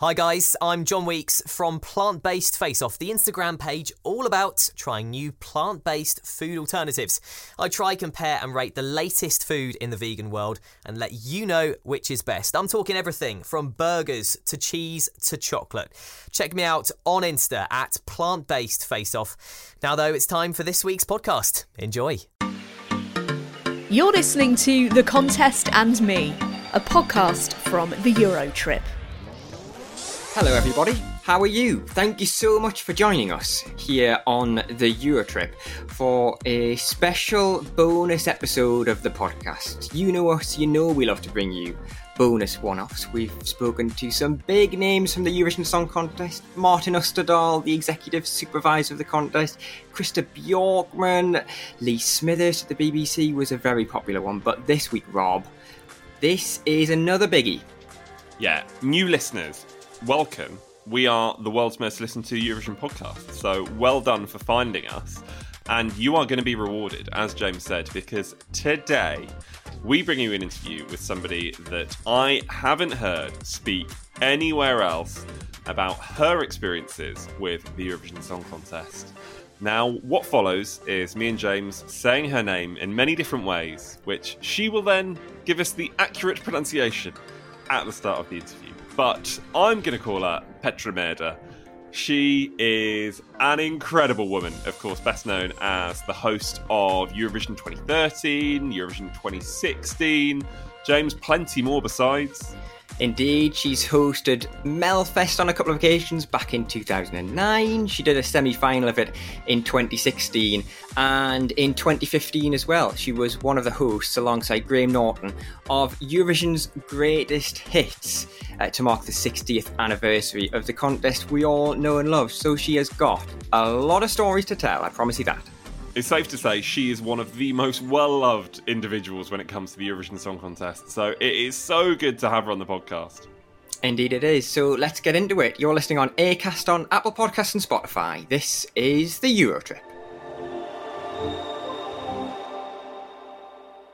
Hi guys, I'm John Weeks from Plant Based Face Off, the Instagram page all about trying new plant based food alternatives. I try, compare, and rate the latest food in the vegan world and let you know which is best. I'm talking everything from burgers to cheese to chocolate. Check me out on Insta at Plant Based Face Off. Now, though, it's time for this week's podcast. Enjoy. You're listening to The Contest and Me, a podcast from the Eurotrip. Hello, everybody. How are you? Thank you so much for joining us here on the Eurotrip for a special bonus episode of the podcast. You know us, you know we love to bring you bonus one offs. We've spoken to some big names from the Eurovision Song Contest Martin Österdahl, the executive supervisor of the contest, Christer Björkman, Lee Smithers at the BBC was a very popular one. But this week, Rob, this is another biggie. Yeah, new listeners welcome. We are the world's most listened to Eurovision podcast. So well done for finding us. And you are going to be rewarded, as James said, because today we bring you an interview with somebody that I haven't heard speak anywhere else about her experiences with the Eurovision Song Contest. Now, what follows is me and James saying her name in many different ways, which she will then give us the accurate pronunciation at the start of the interview but I'm going to call her Petra Mede. She is an incredible woman, of course, best known as the host of Eurovision 2013, Eurovision 2016, James, plenty more besides. Indeed, she's hosted Melfest on a couple of occasions back in 2009. She did a semi final of it in 2016 and in 2015 as well. She was one of the hosts alongside Graham Norton of Eurovision's Greatest Hits uh, to mark the 60th anniversary of the contest we all know and love. So she has got a lot of stories to tell, I promise you that it's safe to say she is one of the most well loved individuals when it comes to the Eurovision Song Contest. So it is so good to have her on the podcast. Indeed, it is. So let's get into it. You're listening on Acast on Apple Podcasts and Spotify. This is the Eurotrip.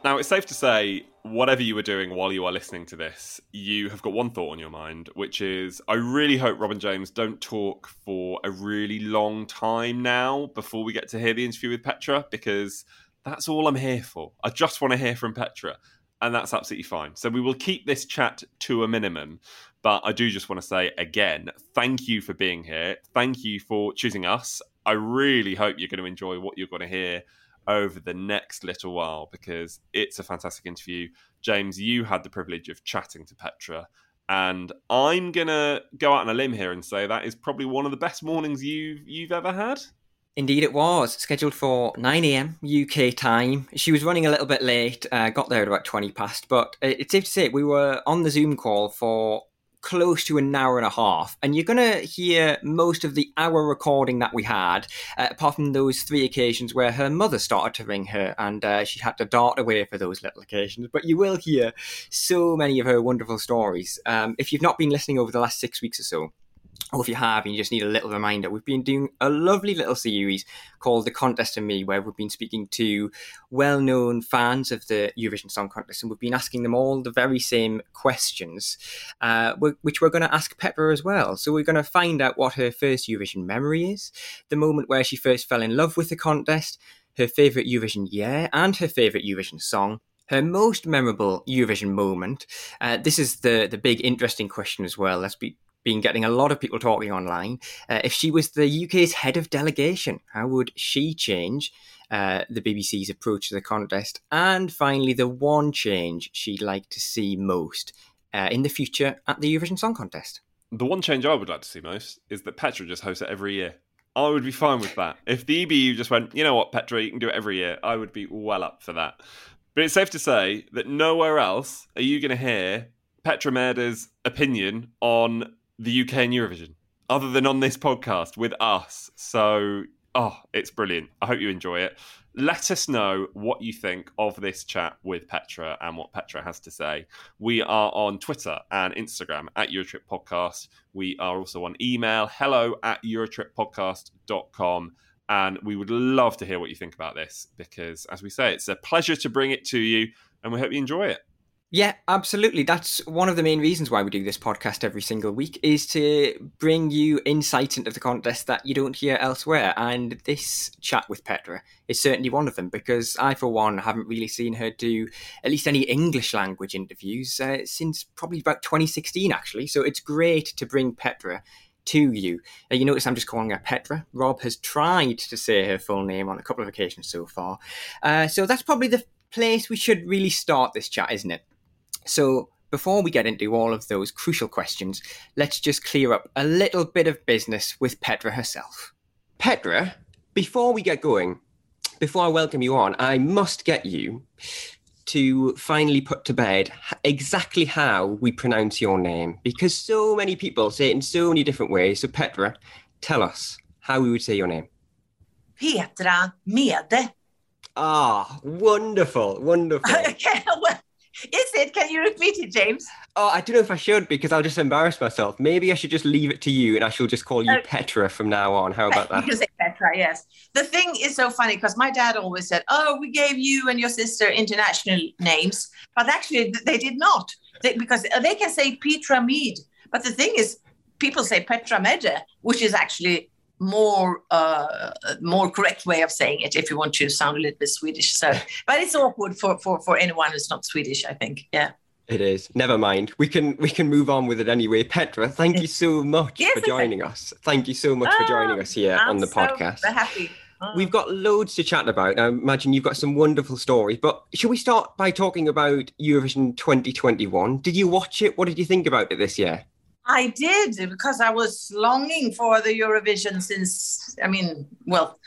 Now, it's safe to say whatever you were doing while you are listening to this, you have got one thought on your mind, which is I really hope Robin James don't talk for a really long time now before we get to hear the interview with Petra, because that's all I'm here for. I just want to hear from Petra, and that's absolutely fine. So we will keep this chat to a minimum. But I do just want to say again, thank you for being here. Thank you for choosing us. I really hope you're going to enjoy what you're going to hear over the next little while because it's a fantastic interview. James, you had the privilege of chatting to Petra, and I'm gonna go out on a limb here and say that is probably one of the best mornings you've you've ever had. Indeed, it was scheduled for 9 a.m. UK time. She was running a little bit late, uh, got there at about 20 past, but it's safe to say we were on the Zoom call for close to an hour and a half, and you're going to hear most of the hour recording that we had, uh, apart from those three occasions where her mother started to ring her and uh, she had to dart away for those little occasions. But you will hear so many of her wonderful stories. Um, if you've not been listening over the last six weeks or so, or if you have and you just need a little reminder, we've been doing a lovely little series called The Contest and Me, where we've been speaking to well known fans of the Eurovision Song Contest and we've been asking them all the very same questions, uh, which we're going to ask Petra as well. So we're going to find out what her first Eurovision memory is, the moment where she first fell in love with the contest, her favourite Eurovision year, and her favourite Eurovision song her most memorable Eurovision moment. Uh, this is the the big interesting question as well. Let's be been getting a lot of people talking online. Uh, if she was the UK's head of delegation, how would she change uh, the BBC's approach to the contest? And finally, the one change she'd like to see most uh, in the future at the Eurovision Song Contest. The one change I would like to see most is that Petra just hosts it every year. I would be fine with that. If the EBU just went, you know what, Petra, you can do it every year, I would be well up for that. But it's safe to say that nowhere else are you going to hear Petra Merda's opinion on the UK and Eurovision, other than on this podcast with us. So, oh, it's brilliant. I hope you enjoy it. Let us know what you think of this chat with Petra and what Petra has to say. We are on Twitter and Instagram at Eurotrip Podcast. We are also on email, hello at eurotrippodcast.com. And we would love to hear what you think about this because, as we say, it's a pleasure to bring it to you and we hope you enjoy it. Yeah, absolutely. That's one of the main reasons why we do this podcast every single week is to bring you insight into the contest that you don't hear elsewhere. And this chat with Petra is certainly one of them because I, for one, haven't really seen her do at least any English language interviews uh, since probably about 2016, actually. So it's great to bring Petra to you. Uh, you notice I'm just calling her Petra. Rob has tried to say her full name on a couple of occasions so far. Uh, so that's probably the place we should really start this chat, isn't it? So, before we get into all of those crucial questions, let's just clear up a little bit of business with Petra herself. Petra, before we get going, before I welcome you on, I must get you to finally put to bed exactly how we pronounce your name because so many people say it in so many different ways. So, Petra, tell us how we would say your name. Petra Mede. Ah, wonderful, wonderful. okay, well, is it? Can you repeat it, James? Oh, I don't know if I should because I'll just embarrass myself. Maybe I should just leave it to you and I shall just call you uh, Petra from now on. How about that? You can say Petra, yes. The thing is so funny because my dad always said, Oh, we gave you and your sister international names. But actually, they did not they, because they can say Petra Mead. But the thing is, people say Petra Mede, which is actually more uh, more correct way of saying it if you want to sound a little bit Swedish. So, but it's awkward for for for anyone who's not Swedish. I think, yeah. It is. Never mind. We can we can move on with it anyway. Petra, thank you so much yes, for joining us. Thank you so much oh, for joining us here I'm on the so podcast. Happy. Oh. We've got loads to chat about. I imagine you've got some wonderful stories. But should we start by talking about Eurovision 2021? Did you watch it? What did you think about it this year? I did because I was longing for the Eurovision since, I mean, well,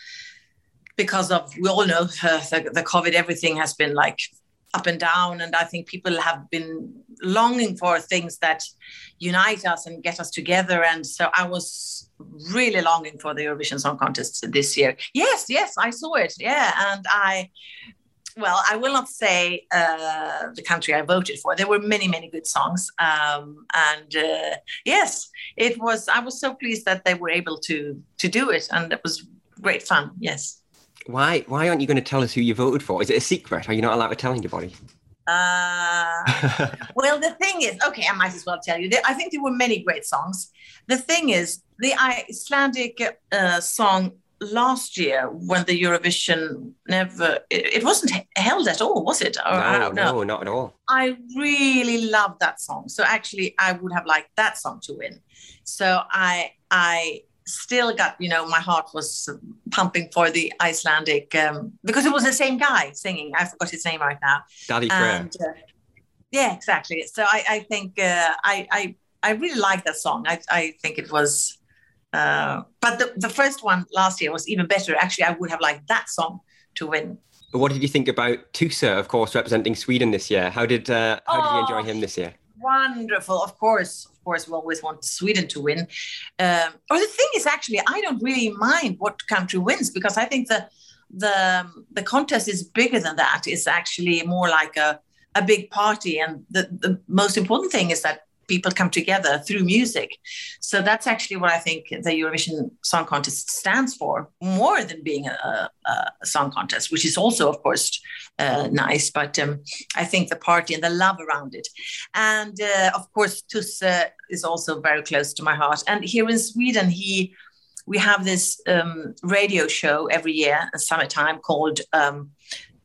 because of, we all know uh, the, the COVID, everything has been like up and down. And I think people have been longing for things that unite us and get us together. And so I was really longing for the Eurovision Song Contest this year. Yes, yes, I saw it. Yeah. And I well, I will not say uh, the country I voted for. There were many, many good songs, um, and uh, yes, it was. I was so pleased that they were able to to do it, and it was great fun. Yes. Why? Why aren't you going to tell us who you voted for? Is it a secret? Are you not allowed to tell anybody? Uh, well, the thing is, okay, I might as well tell you. I think there were many great songs. The thing is, the Icelandic uh, song last year when the Eurovision never it, it, wasn't held at all, was it? Or, no, no, not at all. I really loved that song. So actually, I would have liked that song to win. So I I still got you know my heart was pumping for the Icelandic um, because it was the same guy singing. I forgot his name right now. Daði Freyr. Uh, yeah, exactly. So I, I think uh, I, I I really like that song. I, I think it was, uh, but the, the first one last year was even better. Actually, I would have liked that song to win. What did you think about Tusse, of course, representing Sweden this year? How did uh, how did you enjoy Oh. him this year? Wonderful, of course. Of course, we always want Sweden to win. Um, or the thing is, actually, I don't really mind what country wins because I think the the the contest is bigger than that. It's actually more like a a big party, and the the most important thing is that people come together through music. So that's actually what I think the Eurovision Song Contest stands for, more than being a, a, song contest, which is also, of course, uh, nice. But um, I think the party and the love around it. And uh, of course, Tusse is also very close to my heart. And here in Sweden, he we have this um, radio show every year in summertime called um,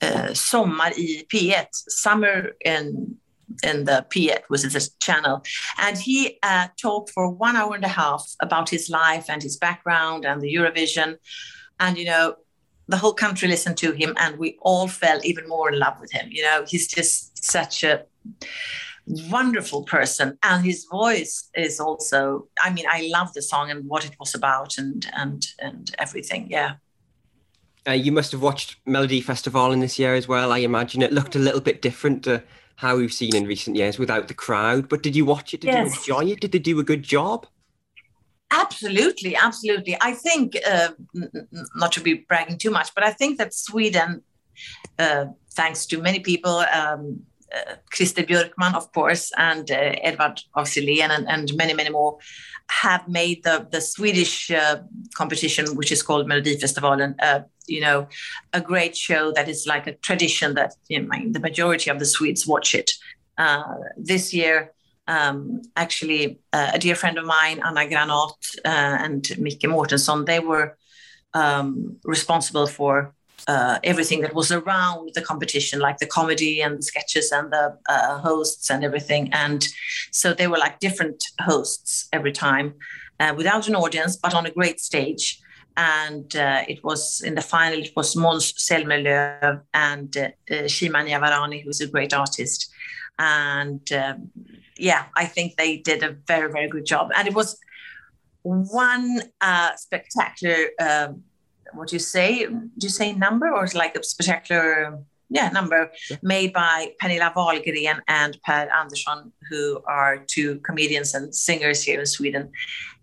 uh, Sommar i P1, Summer in in the P1, which is this channel. And he uh, talked for one hour and a half about his life and his background and the Eurovision. And, you know, the whole country listened to him and we all fell even more in love with him. You know, he's just such a wonderful person and his voice is also i mean i love the song and what it was about and and and everything yeah Uh, you must have watched Melody Festival in this year as well. I imagine it looked a little bit different to how we've seen in recent years without the crowd. But did you watch it? Did you enjoy it? Did they do a good job? Absolutely, absolutely. I think, uh, not to be bragging too much, but I think that Sweden, uh, thanks to many people, um, uh, Christer Björkman, of course, and uh, Edvard af and, and many, many more, have made the, the Swedish uh, competition, which is called Melodifestivalen, uh, you know, a great show that is like a tradition that you know, the majority of the Swedes watch it. Uh, this year, um, actually uh, a dear friend of mine, Anna Granath uh, and Micke Mortensson, they were um, responsible for uh, everything that was around the competition, like the comedy and the sketches and the uh, hosts and everything. And so they were like different hosts every time uh, without an audience, but on a great stage. And uh, it was in the final, it was Måns Zelmerlöw and uh, uh, Shima Niavarani, who's a great artist. And um, yeah, I think they did a very, very good job. And it was one uh, spectacular, um, what do you say? Do you say number or like a spectacular, yeah, number made by Pernilla Wahlgren and Per Andersson, who are two comedians and singers here in Sweden.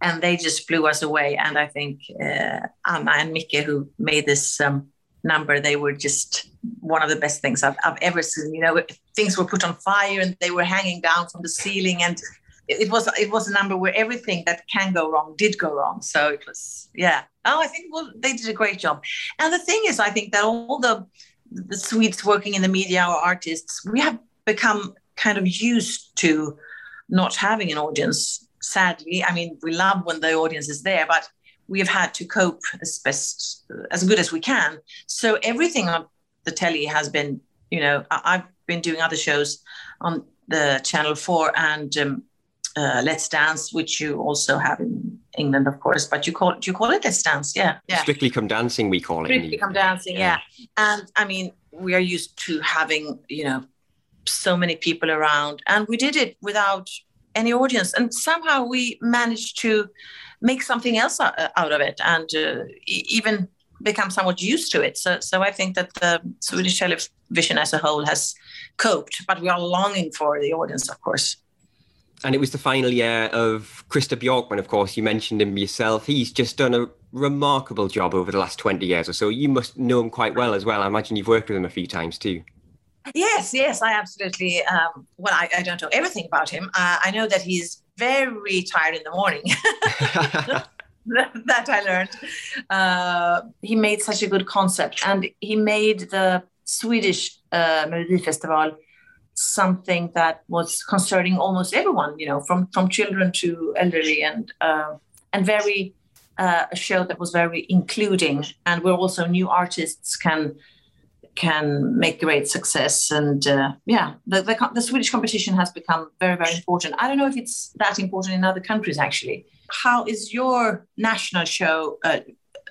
And they just blew us away. And I think uh, Anna and Micke, who made this um, number, they were just one of the best things I've, I've ever seen. You know, things were put on fire and they were hanging down from the ceiling, and it, it was it was a number where everything that can go wrong did go wrong. So it was yeah. Oh, I think well they did a great job. And the thing is, I think that all the the Swedes working in the media or artists, we have become kind of used to not having an audience. Sadly, I mean, we love when the audience is there, but we have had to cope as best as good as we can. So everything on the telly has been, you know, I- I've been doing other shows on the Channel Four and um, uh, Let's Dance, which you also have in England, of course. But you call it, you call it Let's Dance, yeah, yeah. Strictly Come Dancing, we call it. Strictly Come Dancing, Yeah. yeah. And I mean, we are used to having, you know, so many people around, and we did it without any audience, and somehow we managed to make something else out of it, and uh, even become somewhat used to it. So, so I think that the Swedish television as a whole has coped, but we are longing for the audience, of course. And it was the final year of Christer Björkman, of course. You mentioned him yourself. He's just done a remarkable job over the last 20 years or so. You must know him quite well as well. I imagine you've worked with him a few times too. Yes, yes, I absolutely. Um, well, I, I don't know everything about him. Uh, I know that he's very tired in the morning. that I learned. Uh, he made such a good concept, and he made the Swedish uh, Melodifestival something that was concerning almost everyone. You know, from from children to elderly, and uh, and very uh, a show that was very including, and where also new artists can can make great success. And uh, yeah, the, the, the Swedish competition has become very very important. I don't know if it's that important in other countries actually. How is your national show uh,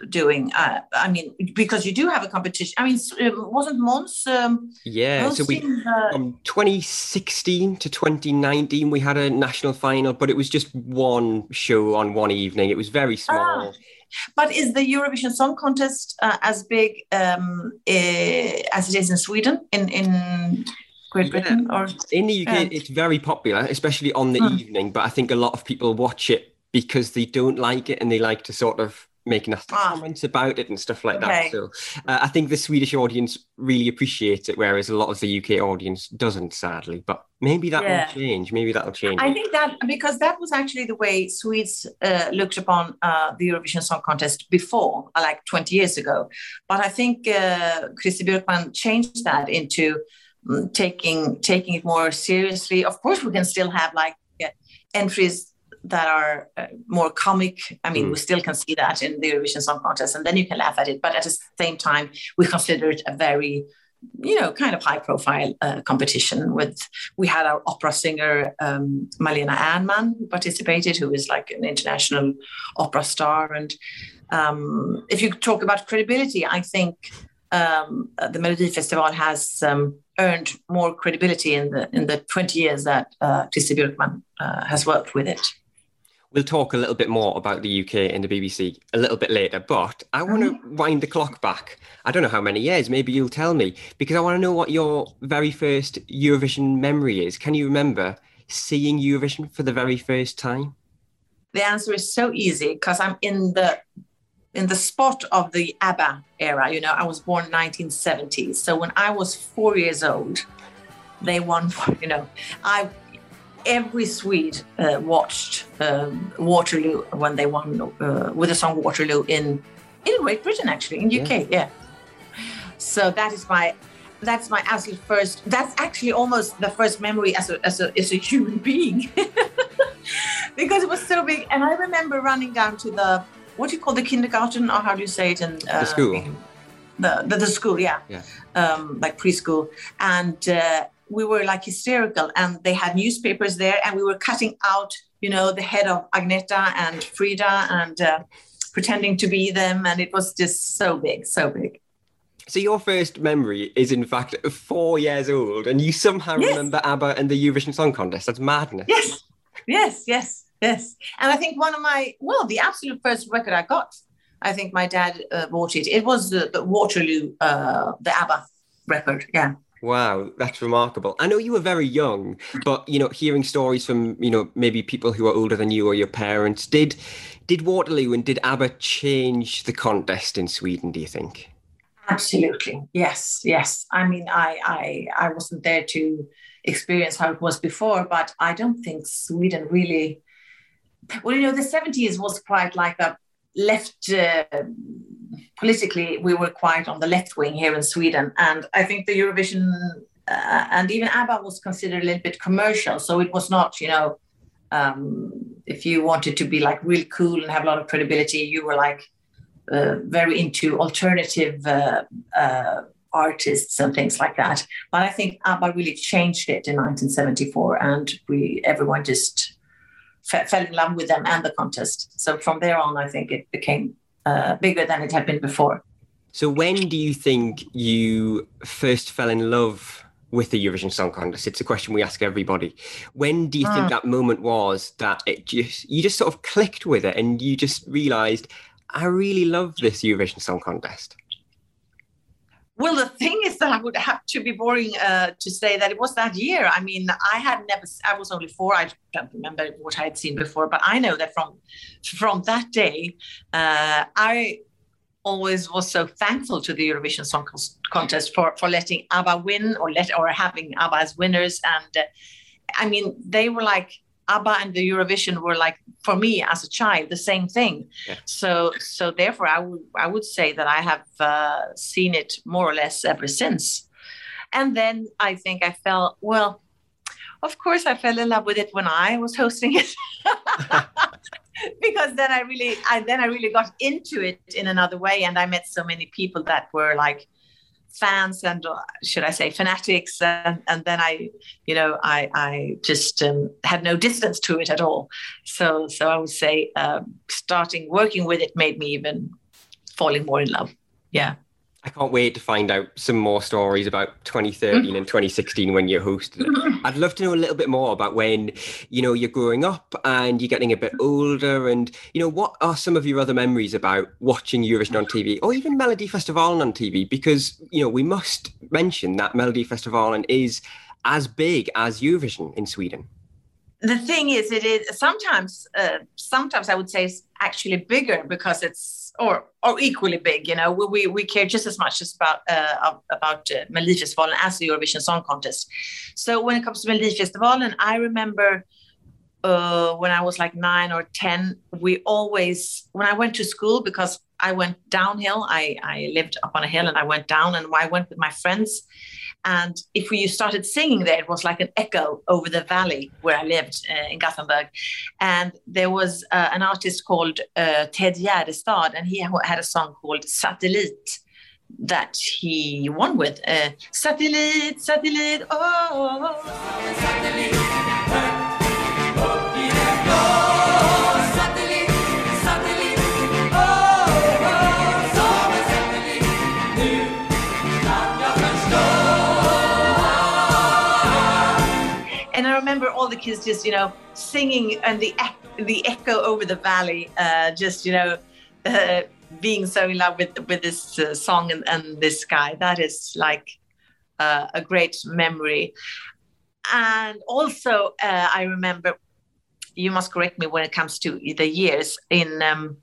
doing? Uh, I mean, because you do have a competition. I mean, it wasn't Mons? Um, yeah, so we the... from 2016 to 2019 we had a national final, but it was just one show on one evening. It was very small. Ah. But is the Eurovision Song Contest uh, as big um, uh, as it is in Sweden, in in Great Britain, yeah. or in the UK? Yeah. It's very popular, especially on the mm. evening. But I think a lot of people watch it because they don't like it and they like to sort of making nasty ah. comments about it and stuff like okay. that. So uh, I think the Swedish audience really appreciates it, whereas a lot of the UK audience doesn't, sadly. But maybe that yeah. will change. Maybe that'll change. I think that because that was actually the way Swedes uh, looked upon uh, the Eurovision Song Contest before, uh, like 20 years ago. But I think uh, Christer Björkman changed that into um, taking taking it more seriously. Of course, we can still have like entries that are uh, more comic. I mean, mm. we still can see that in the Eurovision Song Contest, and then you can laugh at it. But at the same time, we consider it a very, you know, kind of high-profile uh, competition. With we had our opera singer um, Malena Ernman who participated, who is like an international opera star. And um, if you talk about credibility, I think um, the Melody Festival has um, earned more credibility in the in the 20 years that uh, Christer Björkman uh, has worked with it. We'll talk a little bit more about the UK and the BBC a little bit later, but I oh, want to wind the clock back. I don't know how many years, maybe you'll tell me, because I want to know what your very first Eurovision memory is. Can you remember seeing Eurovision for the very first time? The answer is so easy because I'm in the in the spot of the ABBA era. You know, I was born in 1970. So when I was four years old, they won. You know, I every Swede uh, watched um, Waterloo when they won uh, with the song Waterloo in in Great Britain, actually in UK. Yeah. yeah. So that is my that's my absolute first. That's actually almost the first memory as a as a as a human being, because it was so big. And I remember running down to the what do you call the kindergarten or how do you say it in uh, the school. The, the, the school, yeah, yeah. Um, like preschool, and uh, we were like hysterical and they had newspapers there and we were cutting out you know the head of agneta and frida and uh, pretending to be them and it was just so big so big. So your first memory is in fact four years old and you somehow yes. remember abba and the eurovision song contest. That's madness. Yes. Yes yes yes. And i think one of my well the absolute first record i got i think my dad uh, bought it. It was the, the waterloo uh, the abba record yeah Wow, that's remarkable. I know you were very young, but you know, hearing stories from you know maybe people who are older than you or your parents, did did Waterloo and did ABBA change the contest in Sweden? Do you think? Absolutely, yes, yes. I mean, I I I wasn't there to experience how it was before, but I don't think Sweden really. Well, you know, the seventies was quite like a left. Uh, politically we were quite on the left wing here in Sweden, and I think the Eurovision uh, and even ABBA was considered a little bit commercial. So it was not, you know, um, if you wanted to be like real cool and have a lot of credibility, you were like uh, very into alternative uh, uh artists and things like that. But I think ABBA really changed it in 1974, and we everyone just fell in love with them and the contest. So from there on, I think it became uh, bigger than it had been before. So, when do you think you first fell in love with the Eurovision Song Contest? It's a question we ask everybody. When do you think hmm. that moment was that it just you just sort of clicked with it and you just realised I really love this Eurovision Song Contest? Well, the thing is that I would have to be boring uh, to say that it was that year. I mean, I had never, I was only four. I don't remember what I had seen before, but I know that from from that day, uh, I always was so thankful to the Eurovision Song Contest for for letting ABBA win or let or having ABBA as winners. And uh, I mean, they were like ABBA and the Eurovision were like for me as a child the same thing. Yeah. So so therefore I would I would say that I have uh, seen it more or less ever since. And then I think I fell well. Of course, I fell in love with it when I was hosting it. because then I really, I then I really got into it in another way, and I met so many people that were like fans and uh, should I say fanatics, and, and then I, you know, I I just um, had no distance to it at all. So so I would say um, starting working with it made me even falling more in love. Yeah. I can't wait to find out some more stories about 2013 and 2016 when you hosted it. I'd love to know a little bit more about when, you know, you're growing up and you're getting a bit older and, you know, what are some of your other memories about watching Eurovision on TV or even Melody Festival on TV? Because, you know, we must mention that Melody Festival is as big as Eurovision in Sweden the thing is it is sometimes uh, sometimes i would say it's actually bigger because it's or or equally big. You know, we we care just as much as about uh, about uh, Melodifestivalen as the Eurovision Song Contest. So when it comes to Melodifestivalen, I remember uh, when I was like nine or ten, we always when I went to school because I went downhill. I I lived up on a hill and I went down, and I went with my friends. And if we started singing there, it was like an echo over the valley where I lived uh, in Gothenburg. And there was uh, an artist called uh, Ted Gärdestad, and he had a song called Satellit that he won with. Uh, Satellit, Satellit, oh. Satellit. All the kids just, you know, singing and the the echo over the valley, uh, just, you know, uh, being so in love with with this uh, song and, and this guy. That is like uh, a great memory. And also, uh, I remember. You must correct me when it comes to the years. In um,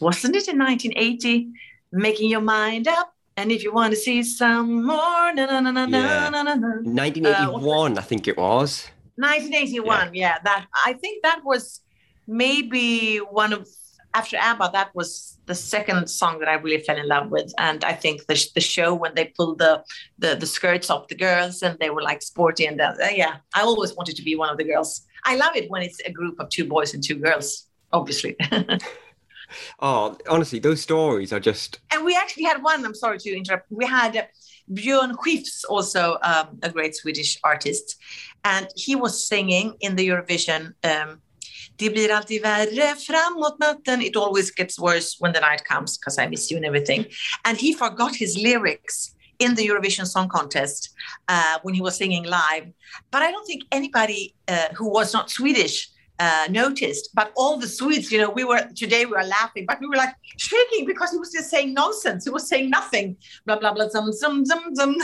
wasn't it in 1980? Making your mind up and if you want to see some more, na na na na yeah. na na na. 1981, uh, I think it was. 1981, yeah. yeah. That I think that was maybe one of after ABBA. That was the second song that I really fell in love with, and I think the the show when they pulled the the, the skirts off the girls and they were like sporty and uh, yeah, I always wanted to be one of the girls. I love it when it's a group of two boys and two girls, obviously. oh, honestly, those stories are just. And we actually had one. I'm sorry to interrupt. We had uh, Björn Skifs, also um, a great Swedish artist, and he was singing in the Eurovision. Um, Det blir alltid värre framåt natten. It always gets worse when the night comes because I miss you and everything. And he forgot his lyrics in the Eurovision Song Contest uh, when he was singing live. But I don't think anybody uh, who was not Swedish uh, noticed. But all the Swedes, you know, we were today we were laughing, but we were like shaking because he was just saying nonsense. He was saying nothing. Blah blah blah. Zum zum zum zum.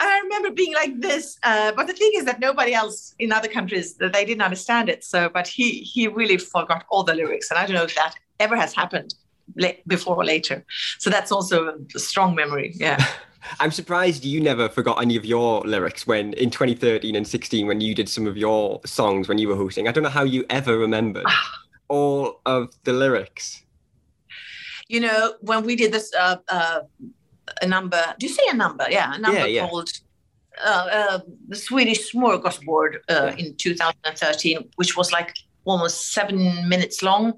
And I remember being like this. Uh, but the thing is that nobody else in other countries that they didn't understand it. So, but he he really forgot all the lyrics, and I don't know if that ever has happened before or later. So that's also a strong memory. Yeah. I'm surprised you never forgot any of your lyrics when in 2013 and 16 when you did some of your songs when you were hosting. I don't know how you ever remembered all of the lyrics. You know, when we did this uh, uh, a number, do you see a number? Yeah, a number yeah, yeah. called uh, uh, the Swedish Smorgasbord uh, yeah. in 2013, which was like almost seven minutes long.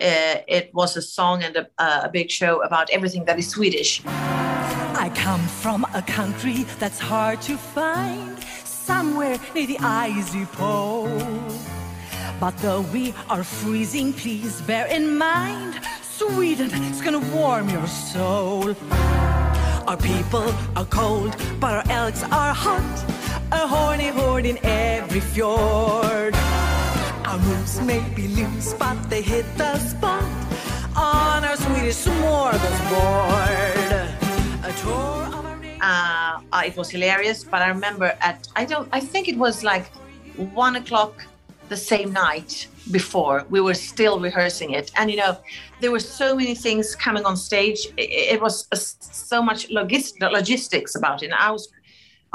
Uh, it was a song and a, a big show about everything that is Swedish. I come from a country that's hard to find, somewhere near the icy pole. But though we are freezing, please bear in mind, Sweden is gonna warm your soul. Our people are cold, but our elks are hot. A horny horde in every fjord. Our moves may be loose, but they hit the spot on our Swedish smorgasbord. Uh, uh, it was hilarious, but I remember at I don't I think it was like one o'clock the same night before we were still rehearsing it and you know there were so many things coming on stage. It, it was so much logis- logistics about it. And i was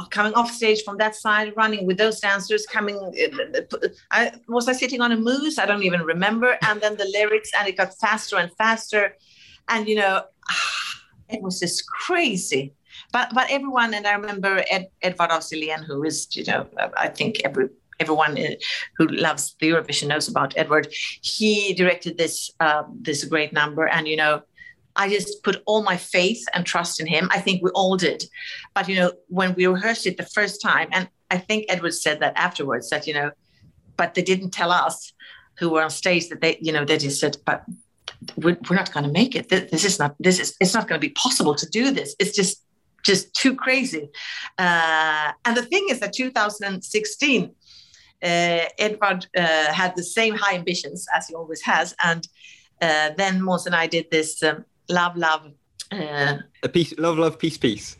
coming off stage from that side running with those dancers coming uh, I, was i sitting on a moose? I don't even remember. And then the lyrics and it got faster and faster. And you know it was just crazy. But but everyone, and I remember Ed, Edvard af who is you know I think every everyone uh, who loves the Eurovision knows about Edward. He directed this uh, this great number, and you know I just put all my faith and trust in him. I think we all did. But, you know, when we rehearsed it the first time, and I think Edward said that afterwards, that, you know, but they didn't tell us who were on stage that they, you know, they just said, but we're, we're not going to make it. This, this, is not, this is, it's not going to be possible to do this. It's just, just too crazy. Uh, and the thing is that 2016, uh, Edward uh, had the same high ambitions as he always has. And uh, then Måns and I did this um, love, love. Uh, a peace, love, love, peace, peace.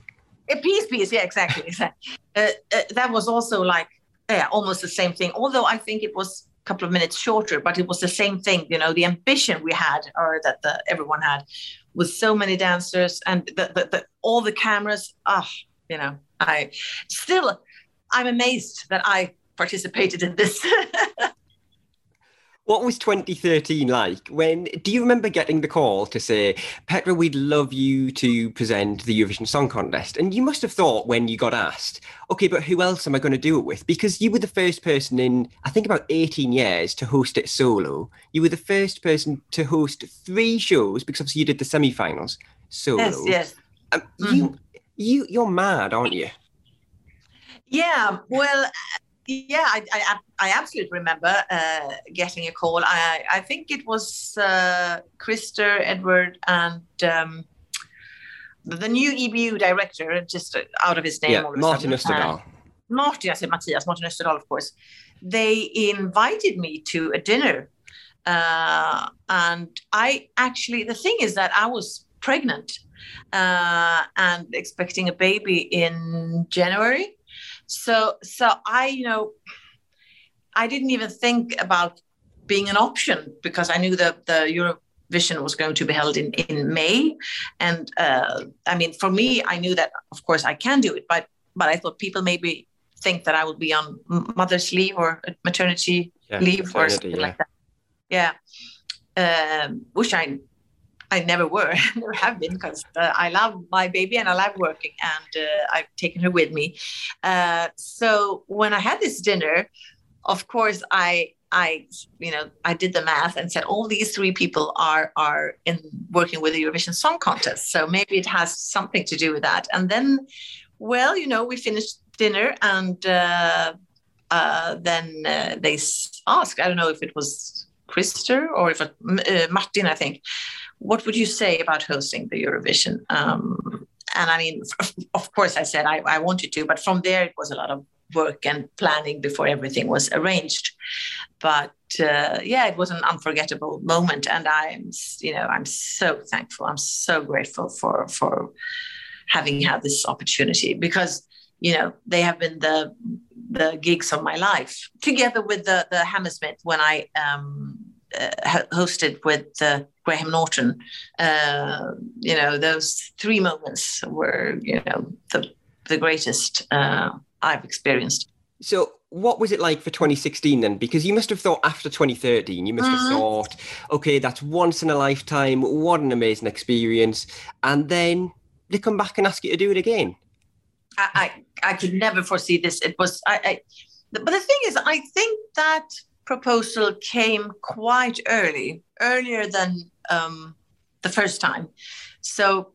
A peace, peace. Yeah, exactly. exactly. Uh, uh, that was also like, yeah, almost the same thing. Although I think it was a couple of minutes shorter, but it was the same thing. You know, the ambition we had, or that the, everyone had, with so many dancers and the, the, the all the cameras. Ah, oh, you know, I still, I'm amazed that I participated in this. What was 2013 like? When do you remember getting the call to say, Petra, we'd love you to present the Eurovision Song Contest? And you must have thought when you got asked, okay, but who else am I going to do it with? Because you were the first person in, I think, about 18 years to host it solo. You were the first person to host three shows because obviously you did the semi-finals solo. Yes, yes. Um, mm-hmm. You, you, you're mad, aren't you? Yeah. Well, yeah, I, I, I absolutely remember uh, getting a call. I, I think it was uh, Christer, Edward, and um, the new EBU director, just out of his name. Yeah, Martin Österdahl. Uh, Martin, I said Matthias, Martin Österdahl, of course. They invited me to a dinner. Uh, and I actually, the thing is that I was pregnant uh, and expecting a baby in January so so I you know I didn't even think about being an option because I knew that the Eurovision was going to be held in in May, and uh, I mean for me I knew that of course I can do it, but but I thought people maybe think that I would be on mother's leave or maternity yeah, leave or something yeah. like that. Yeah, um, which I I never were, never have been, because uh, I love my baby and I love working, and uh, I've taken her with me. Uh, so when I had this dinner, of course, I I you know I did the math and said all these three people are are in working with the Eurovision Song Contest, so maybe it has something to do with that. And then, well, you know, we finished dinner and. Uh, uh, then uh, they asked, I don't know if it was Christer or if it, Martin, I think, what would you say about hosting the Eurovision? Um, and I mean, of course, I said I, I wanted to, but from there it was a lot of work and planning before everything was arranged. But uh, yeah, it was an unforgettable moment, and I'm, you know, I'm so thankful. I'm so grateful for for having had this opportunity because you know they have been the the gigs of my life together with the the Hammersmith when I um, uh, hosted with uh, Graham Norton. Uh, you know, those three moments were, you know, the the greatest uh, I've experienced. So, what was it like for 2016 then? Because you must have thought after 2013, you must mm-hmm. have thought, okay, that's once in a lifetime. What an amazing experience! And then they come back and ask you to do it again. I I, I could never foresee this. It was I, I but the thing is, I think that proposal came quite early, earlier than um, the first time. So,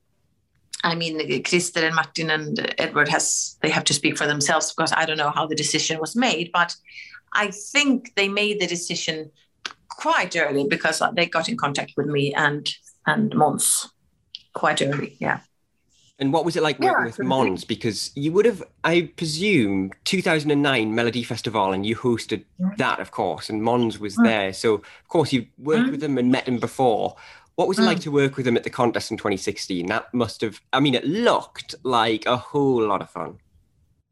I mean, Christer and Martin and Edward has they have to speak for themselves because I don't know how the decision was made, but I think they made the decision quite early because they got in contact with me and and Måns quite early. Yeah. And what was it like working yeah, with Måns? Because you would have, I presume, 2009 Melody Festival, and you hosted that, of course, and Måns was mm. there. So, of course, you worked mm. with them and met them before. What was it mm. like to work with them at the contest in 2016? That must have, I mean, it looked like a whole lot of fun.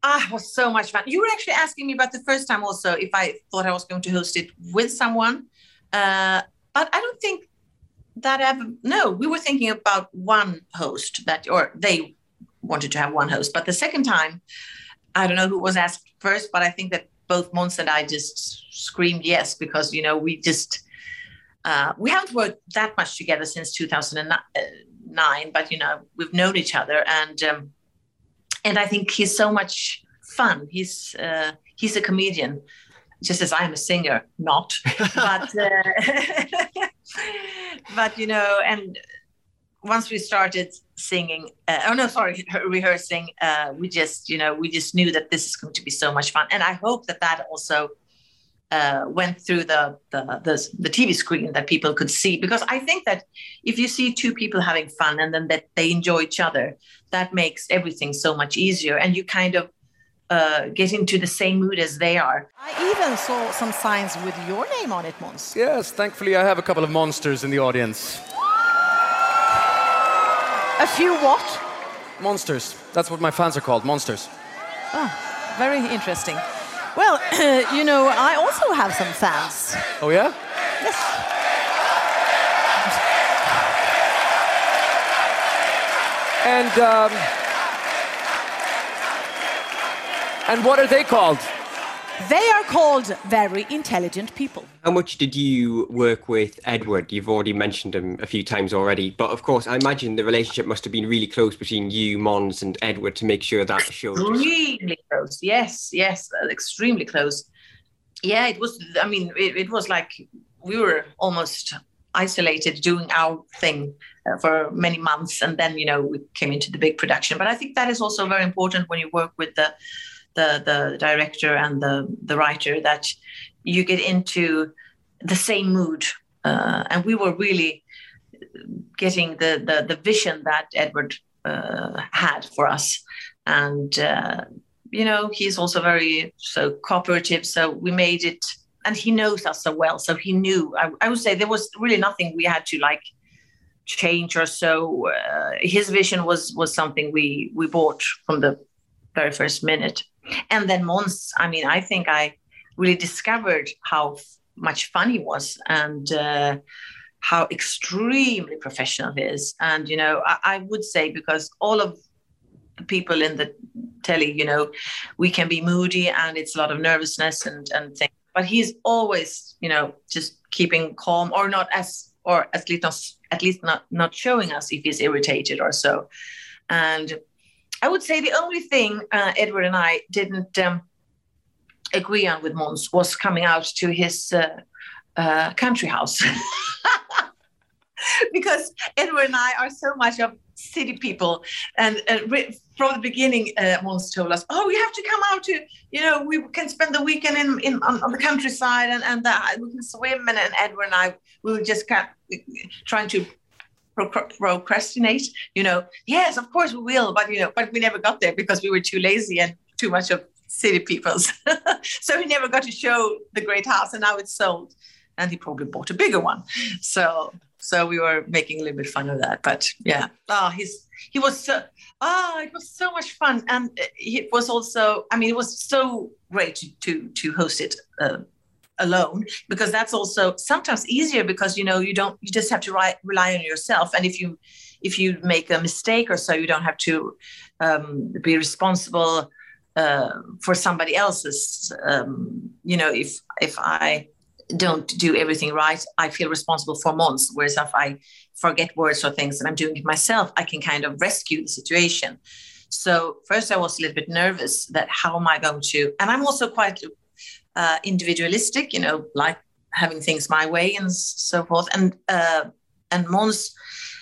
Ah, it was so much fun. You were actually asking me about the first time also if I thought I was going to host it with someone. Uh, but I don't think that ever no we were thinking about one host that or they wanted to have one host but the second time i don't know who was asked first but i think that both Måns and i just screamed yes because you know we just uh, we haven't worked that much together since 2009 but you know we've known each other and um, and i think he's so much fun. He's uh, he's a comedian just as i'm a singer not but uh, but you know, and once we started singing, uh, oh no, sorry, rehearsing, uh, we just, you know, we just knew that this is going to be so much fun. And I hope that that also uh, went through the, the, the the TV screen that people could see because I think that if you see two people having fun and then that they enjoy each other, that makes everything so much easier, and you kind of uh, get into the same mood as they are. I even saw some signs with your name on it, Måns. Yes, thankfully I have a couple of monsters in the audience. A few what? Monsters. That's what my fans are called, monsters. Oh, very interesting. Well, you know, I also have some fans. Oh, yeah? Yes. And, um, and what are they called? They are called very intelligent people. How much did you work with Edward? You've already mentioned him a few times already, but of course, I imagine the relationship must have been really close between you, Måns, and Edward to make sure that showed. Extremely close. Yes, yes, extremely close. Yeah, it was. I mean, it, it was like we were almost isolated doing our thing uh, for many months, and then you know we came into the big production. But I think that is also very important when you work with the the the director and the the writer that you get into the same mood. Uh, and we were really getting the the, the vision that edward uh, had for us. And uh, you know he's also very so cooperative. So we made it and he knows us so well. So he knew i, I would say there was really nothing we had to like change or so. Uh, his vision was was something we we bought from the very first minute and then Måns, I mean, I think I really discovered how much fun he was and uh, how extremely professional he is. And, you know, I, I would say because all of the people in the telly, you know, we can be moody and it's a lot of nervousness and, and things. But he's always, you know, just keeping calm or not as, or at least not, at least not, not showing us if he's irritated or so. And I would say the only thing uh, Edward and I didn't um, agree on with Måns was coming out to his uh, uh, country house. because Edward and I are so much of city people. And from the beginning, uh, Måns told us, oh, we have to come out to, you know, we can spend the weekend in, in on, on the countryside and, and uh, we can swim. And, and Edward and I, we were just kind of trying to procrastinate you know? Yes of course we will but you know but we never got there because we were too lazy and too much of city peoples. So he never got to show the great house and now it's sold. And he probably bought a bigger one. So so we were making a little bit fun of that but yeah. Oh he's he was so oh it was so much fun. And uh, it was also i mean it was so great to to, to host it uh, alone because that's also sometimes easier because you know you don't you just have to ri- rely on yourself. And if you if you make a mistake or so you don't have to um, be responsible uh, for somebody else's um, you know if if i don't do everything right i feel responsible for Måns. Whereas if i forget words or things and i'm doing it myself i can kind of rescue the situation. So first i was a little bit nervous that how am i going to and i'm also quite uh, individualistic, you know, like having things my way and so forth. And uh, and Måns,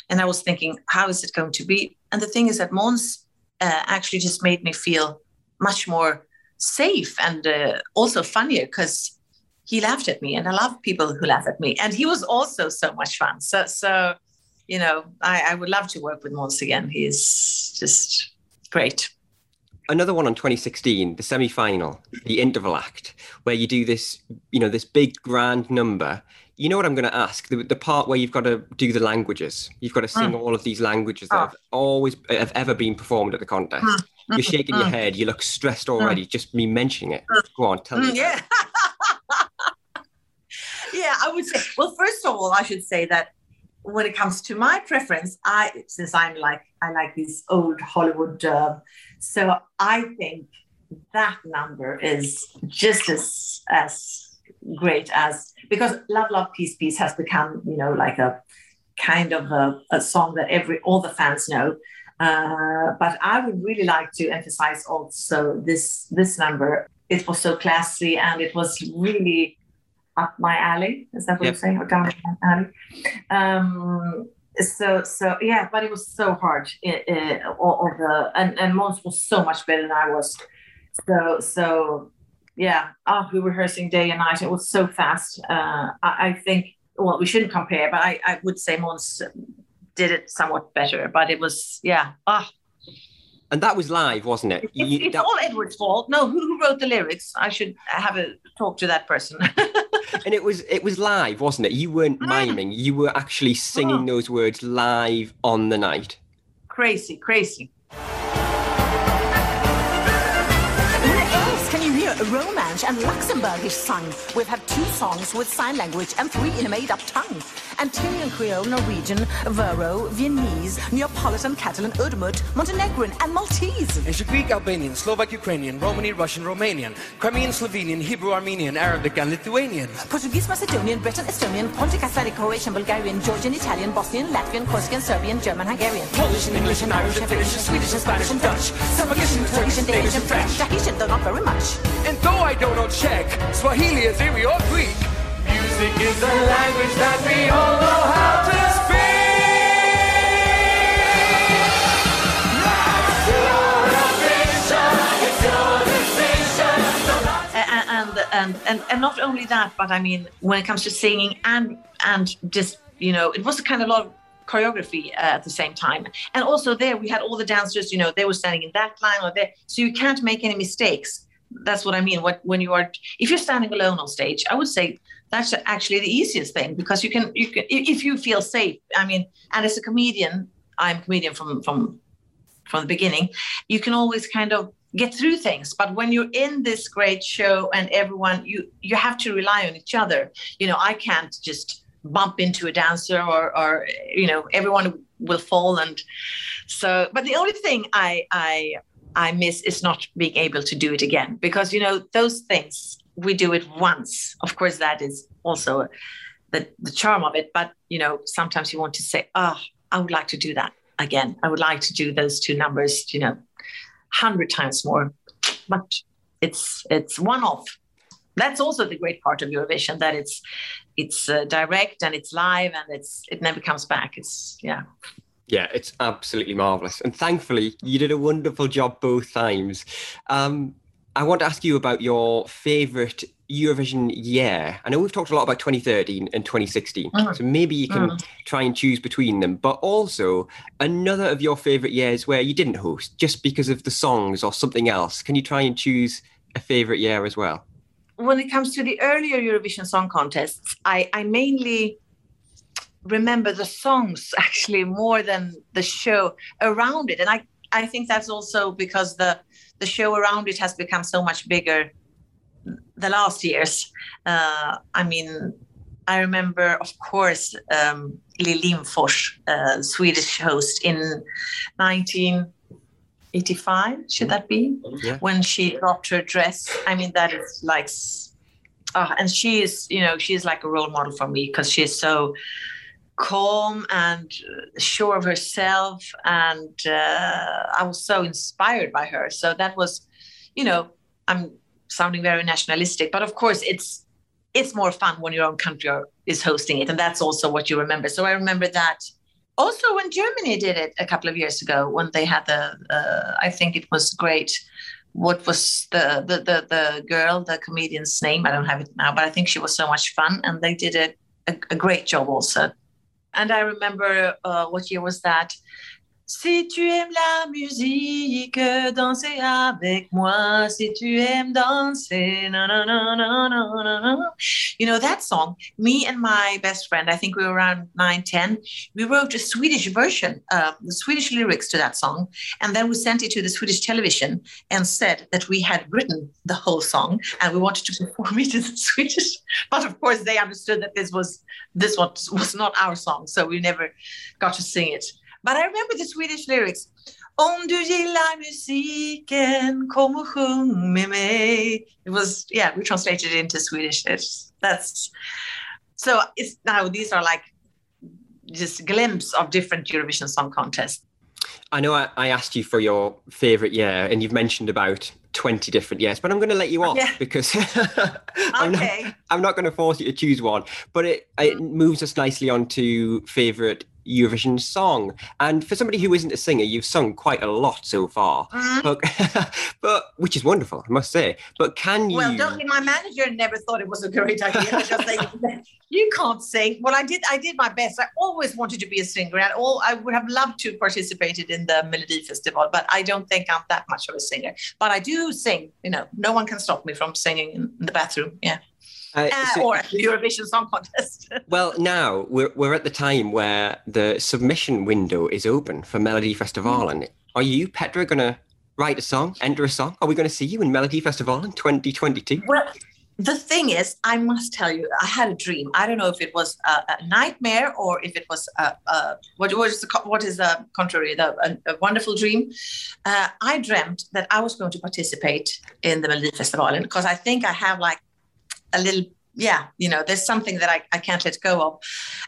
and I was thinking, how is it going to be? And the thing is that Måns uh, actually just made me feel much more safe and uh, also funnier because he laughed at me, and I love people who laugh at me. And he was also so much fun. So so, you know, I, I would love to work with Måns again. He's just great another one on 2016, the semi-final, the interval act, where you do this, you know, this big grand number. You know what I'm going to ask? The, the part where you've got to do the languages. You've got to sing mm. all of these languages that oh. have always have ever been performed at the contest. Mm. You're shaking mm. your head. You look stressed already. Just me mentioning it. Go on, tell me. Yeah. yeah, I would say. Well, first of all, I should say that when it comes to my preference, I since I'm like I like these old Hollywood uh, so I think that number is just as as great as because Love Love Peace Peace has become you know like a kind of a, a song that every all the fans know. Uh, but I would really like to emphasize also this this number. It was so classy and it was really up my alley. Is that what yep. you're saying? Or down my alley? Um, so so yeah, but it was so hard. Uh, all, of the and and Måns was so much better than I was. So so yeah, oh, we were rehearsing day and night. It was so fast. Uh, I, I think well, we shouldn't compare, but I I would say Måns did it somewhat better. But it was yeah ah. And that was live, wasn't it? It's, You- it's that- all Edward's fault. No, who, who wrote the lyrics? I should have a talk to that person. and it was it was live, wasn't it? You weren't ah. miming. You were actually singing oh. those words live on the night. crazy, crazy. Romance and Luxembourgish sung? We've had two songs with sign language and three in a made-up tongue. Antillean Creole, Norwegian, Faroese, Viennese, Neapolitan, Catalan, Udmurt, Montenegrin, and Maltese. And Greek, Albanian, Slovak, Ukrainian, Romani, Russian, Romanian, Crimean, Slovenian, Hebrew, Armenian, Arabic, and Lithuanian. Portuguese, Macedonian, Breton, Estonian, Pontic, Icelandic, Croatian, Bulgarian, Georgian, Italian, Bosnian, Latvian, Corsican, Serbian, German, Hungarian. Polish and English and Irish and Finnish and Swedish and Spanish and Dutch. Suffragish Turkish and Danish and French. Tahitian, though not very much. And though I don't know Czech, Swahili, Azeri, or Greek, music is the language that we all know how to speak. And and and and not only that, but I mean, when it comes to singing and and just you know, it was a kind of lot of choreography uh, at the same time. And also there, we had all the dancers. You know, they were standing in that line or there, so you can't make any mistakes. That's what I mean. What when you are, if you're standing alone on stage, I would say that's actually the easiest thing because you can you can if you feel safe. I mean, and as a comedian, I'm a comedian from from from the beginning, you can always kind of get through things. But when you're in this great show and everyone, you you have to rely on each other. You know, I can't just bump into a dancer or or you know everyone will fall and so. But the only thing I I I miss is not being able to do it again because you know those things we do it once. Of course, that is also the the charm of it. But you know, sometimes you want to say, "Oh, I would like to do that again. I would like to do those two numbers." You know, hundred times more. But it's it's one off. That's also the great part of Eurovision that it's it's uh, direct and it's live and it's it never comes back. It's yeah. Yeah, it's absolutely marvelous. And thankfully, you did a wonderful job both times. Um, I want to ask you about your favorite Eurovision year. I know we've talked a lot about 2013 and 2016, Mm. so maybe you can Mm. try and choose between them, but also another of your favorite years where you didn't host just because of the songs or something else. Can you try and choose a favorite year as well? when it comes to the earlier Eurovision Song Contests, I, I mainly remember the songs actually more than the show around it. And I, I think that's also because the the show around it has become so much bigger the last years. Uh, I mean, I remember, of course, um, Lindfors, uh, Swedish host in 1985, should that be? Yeah. When she dropped her dress. I mean, that is like, uh, and she is, you know, she's like a role model for me because she's so calm and uh, sure of herself. And uh, I was so inspired by her. So that was, you know, I'm sounding very nationalistic, but of course it's it's more fun when your own country are- is hosting it, and that's also what you remember. So I remember that. Also, when Germany did it a couple of years ago, when they had the, uh, I think it was great. What was the, the the the girl, the comedian's name? I don't have it now, but I think she was so much fun, and they did a a, a great job also. And I remember uh, what year was that? Si tu aimes la musique, dansez avec moi. Si tu aimes danser, na na na na na na. You know that song. Me and my best friend, I think we were around nine, ten. We wrote a Swedish version, uh, the Swedish lyrics to that song, and then we sent it to the Swedish television and said that we had written the whole song and we wanted to perform it in Swedish. But of course, they understood that this was this was was not our song, so we never got to sing it. But I remember the Swedish lyrics. Om du gillar musiken, kom och sjung med mig. It was, yeah, we translated it into Swedish. It's, that's so. It's now these are like just glimpse of different Eurovision Song Contests. I know I, I asked you for your favorite year, and you've mentioned about 20 different years, but I'm going to let you off Yeah. because I'm, Okay. not, I'm not going to force you to choose one. But it, it mm. moves us nicely on to favorite Eurovision song. And for somebody who isn't a singer, you've sung quite a lot so far, Mhm. but, but which is wonderful, I must say. But can you? Well, don't my manager never thought it was a great idea you can't sing. Well, I did. I did my best. I always wanted to be a singer, and all I would have loved to participated in the Melody Festival, but I don't think I'm that much of a singer. But I do sing. You know, no one can stop me from singing in the bathroom. Yeah, Uh, Uh, so- or the Eurovision Song Contest. Well, now we're, we're at the time where the submission window is open for Melodifestivalen. Are you, Petra, going to write a song, enter a song? Are we going to see you in Melody Festival in 2022? Well, the thing is, I must tell you, I had a dream. I don't know if it was a, a nightmare or if it was a, a what, what is the what is the contrary, the, a, a wonderful dream. Uh, I dreamt that I was going to participate in the Melody Festival because I think I have like a little, yeah, you know, there's something that I, I can't let go of,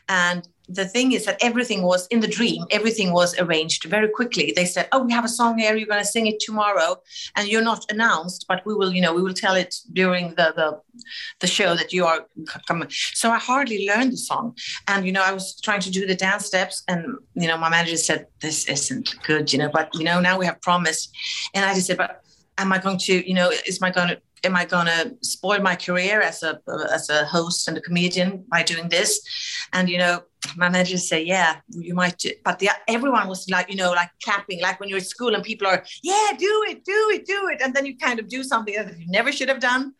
and the thing is that everything was in the dream. Everything was arranged very quickly. They said oh we have a song here. You're going to sing it tomorrow. And you're not announced but we will you know we will tell it during the the, the show that you are coming so i hardly learned the song. And you know i was trying to do the dance steps and you know my manager said this isn't good you know but you know now we have promised. And i just said but am i going to you know is my going to am I going to spoil my career as a as a host and a comedian by doing this? And you know, my manager say, yeah, you might. But the, everyone was like, you know, like clapping, like when you're at school and people are, yeah, do it, do it, do it, and then you kind of do something that you never should have done.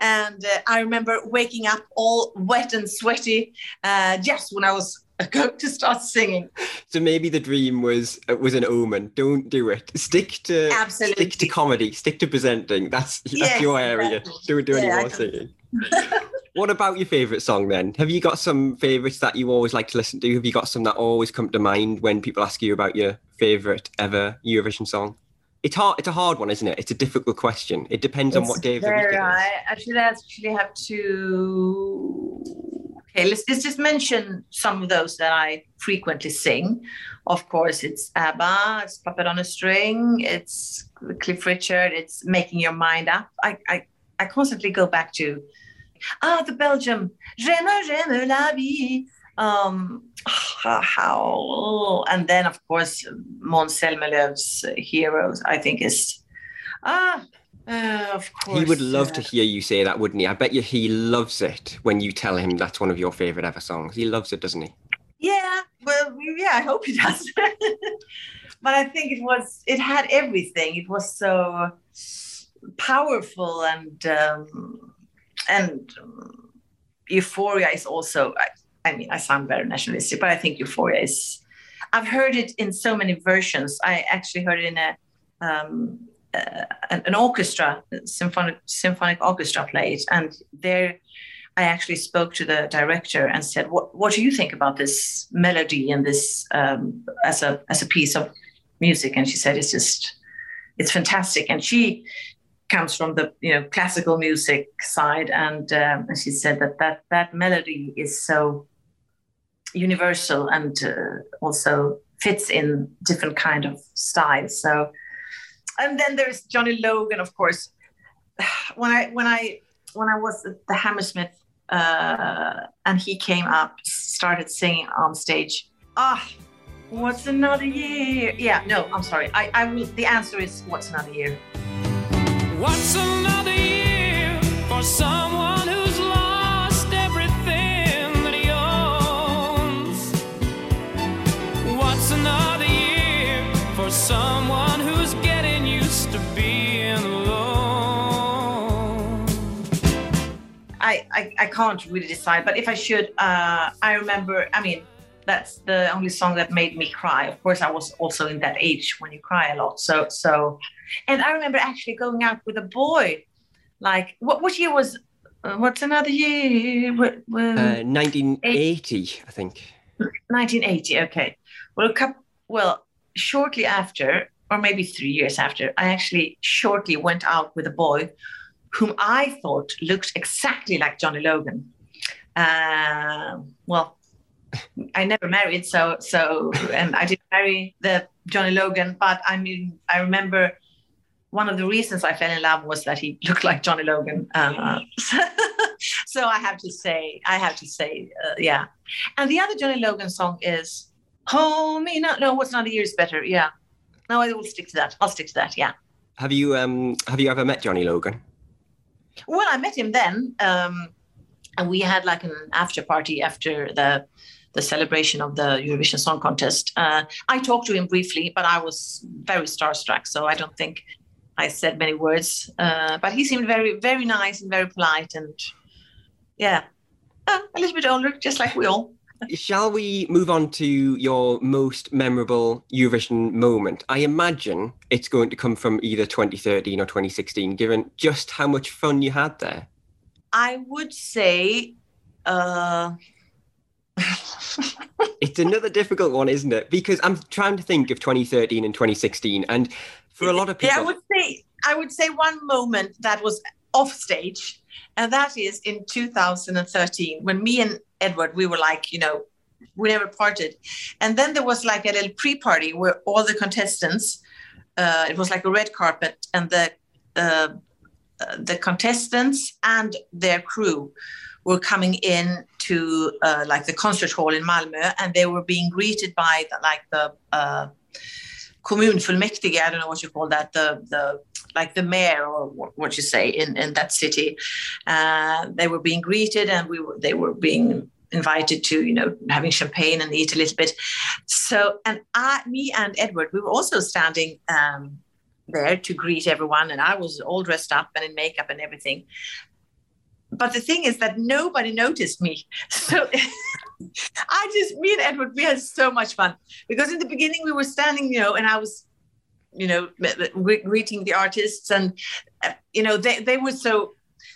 And uh, I remember waking up all wet and sweaty uh, just when I was going to start singing. So maybe the dream was uh, was an omen. Don't do it. Stick to Absolutely. stick to comedy. Stick to presenting. That's that's Yes, your area. exactly. Don't do any Yeah, more singing. what about your favourite song then? Have you got some favourites that you always like to listen to? Have you got some that always come to mind when people ask you about your favourite ever Eurovision song? It's hard. It's a hard one, isn't it? It's a difficult question. It depends on what day of the week it is. I actually actually have to. Okay, let's, let's just mention some of those that I frequently sing. Of course, it's ABBA, it's Puppet on a String, it's Cliff Richard, it's Making Your Mind Up. I, I, I constantly go back to ah the Belgium J'aime j'aime la vie. Um, how and then of course Måns Heroes. I think is ah. Uh, of course. He would love to uh, hear you say that, wouldn't he? I bet you he loves it when you tell him that's one of your favourite ever songs. He loves it, doesn't he? Yeah, well, yeah, I hope he does. but I think it was, it had everything. It was so powerful and, um, and um, Euphoria is also, I, I mean, I sound very nationalistic, but I think Euphoria is, I've heard it in so many versions. I actually heard it in a, um, an, an orchestra, symphonic symphonic orchestra played, and there I actually spoke to the director and said, "What what do you think about this melody and this um, as a as a piece of music?" And she said, "It's just it's fantastic." And she comes from the you know classical music side, and, um, and she said that that that melody is so universal and uh, also fits in different kind of styles. So, and then there's Johnny Logan, of course. When I when I when I was at the Hammersmith uh, and he came up, started singing on stage. Ah, what's another year? Yeah, no, I'm sorry. I, I will. The answer is what's another year. What's another year for someone I, I, I can't really decide, but if I should, uh, I remember, I mean, that's the only song that made me cry. Of course, I was also in that age when you cry a lot. So, so, and I remember actually going out with a boy. Like, what, what year was, uh, what's another year? What, what, Uh, 1980, I think. 1980. Okay. Well, a couple, well, shortly after, or maybe three years after, I actually shortly went out with a boy whom I thought looked exactly like Johnny Logan. Uh, well, I never married, so so, and I didn't marry the Johnny Logan. But I mean, I remember one of the reasons I fell in love was that he looked like Johnny Logan. Uh, so I have to say, I have to say, uh, yeah. And the other Johnny Logan song is Hold me now. No, what's not a year's better? Yeah. No, I will stick to that. I'll stick to that. Yeah. Have you um have you ever met Johnny Logan? Well, I met him then, um, and we had like an after party after the the celebration of the Eurovision Song Contest. Uh, I talked to him briefly, but I was very starstruck, so I don't think I said many words. Uh, but he seemed very, very nice and very polite, and yeah, uh, a little bit older, just like we all. Shall we move on to your most memorable Eurovision moment? I imagine it's going to come from either 2013 or 2016, given just how much fun you had there. I would say. Uh... it's another difficult one, isn't it? Because I'm trying to think of 2013 and 2016, and for a lot of people, yeah, I would say I would say one moment that was off stage, and that is in 2013 when me and Edward we were like, you know, we never parted, and then there was like a little pre-party where all the contestants, uh, it was like a red carpet, and the uh, uh, the contestants and their crew were coming in to uh, like the concert hall in Malmö, and they were being greeted by the, like the uh, kommunfullmäktige, I don't know what you call that, the the like the mayor or what you say in in that city. Uh, they were being greeted, and we were they were being invited to you know having champagne and eat a little bit. So and I, me and Edward, we were also standing. Um, there to greet everyone and i was all dressed up and in makeup and everything but the thing is that nobody noticed me so I just, me and Edward, we had so much fun because in the beginning we were standing, you know, and I was, you know, greeting the artists, and uh, you know, they they were so,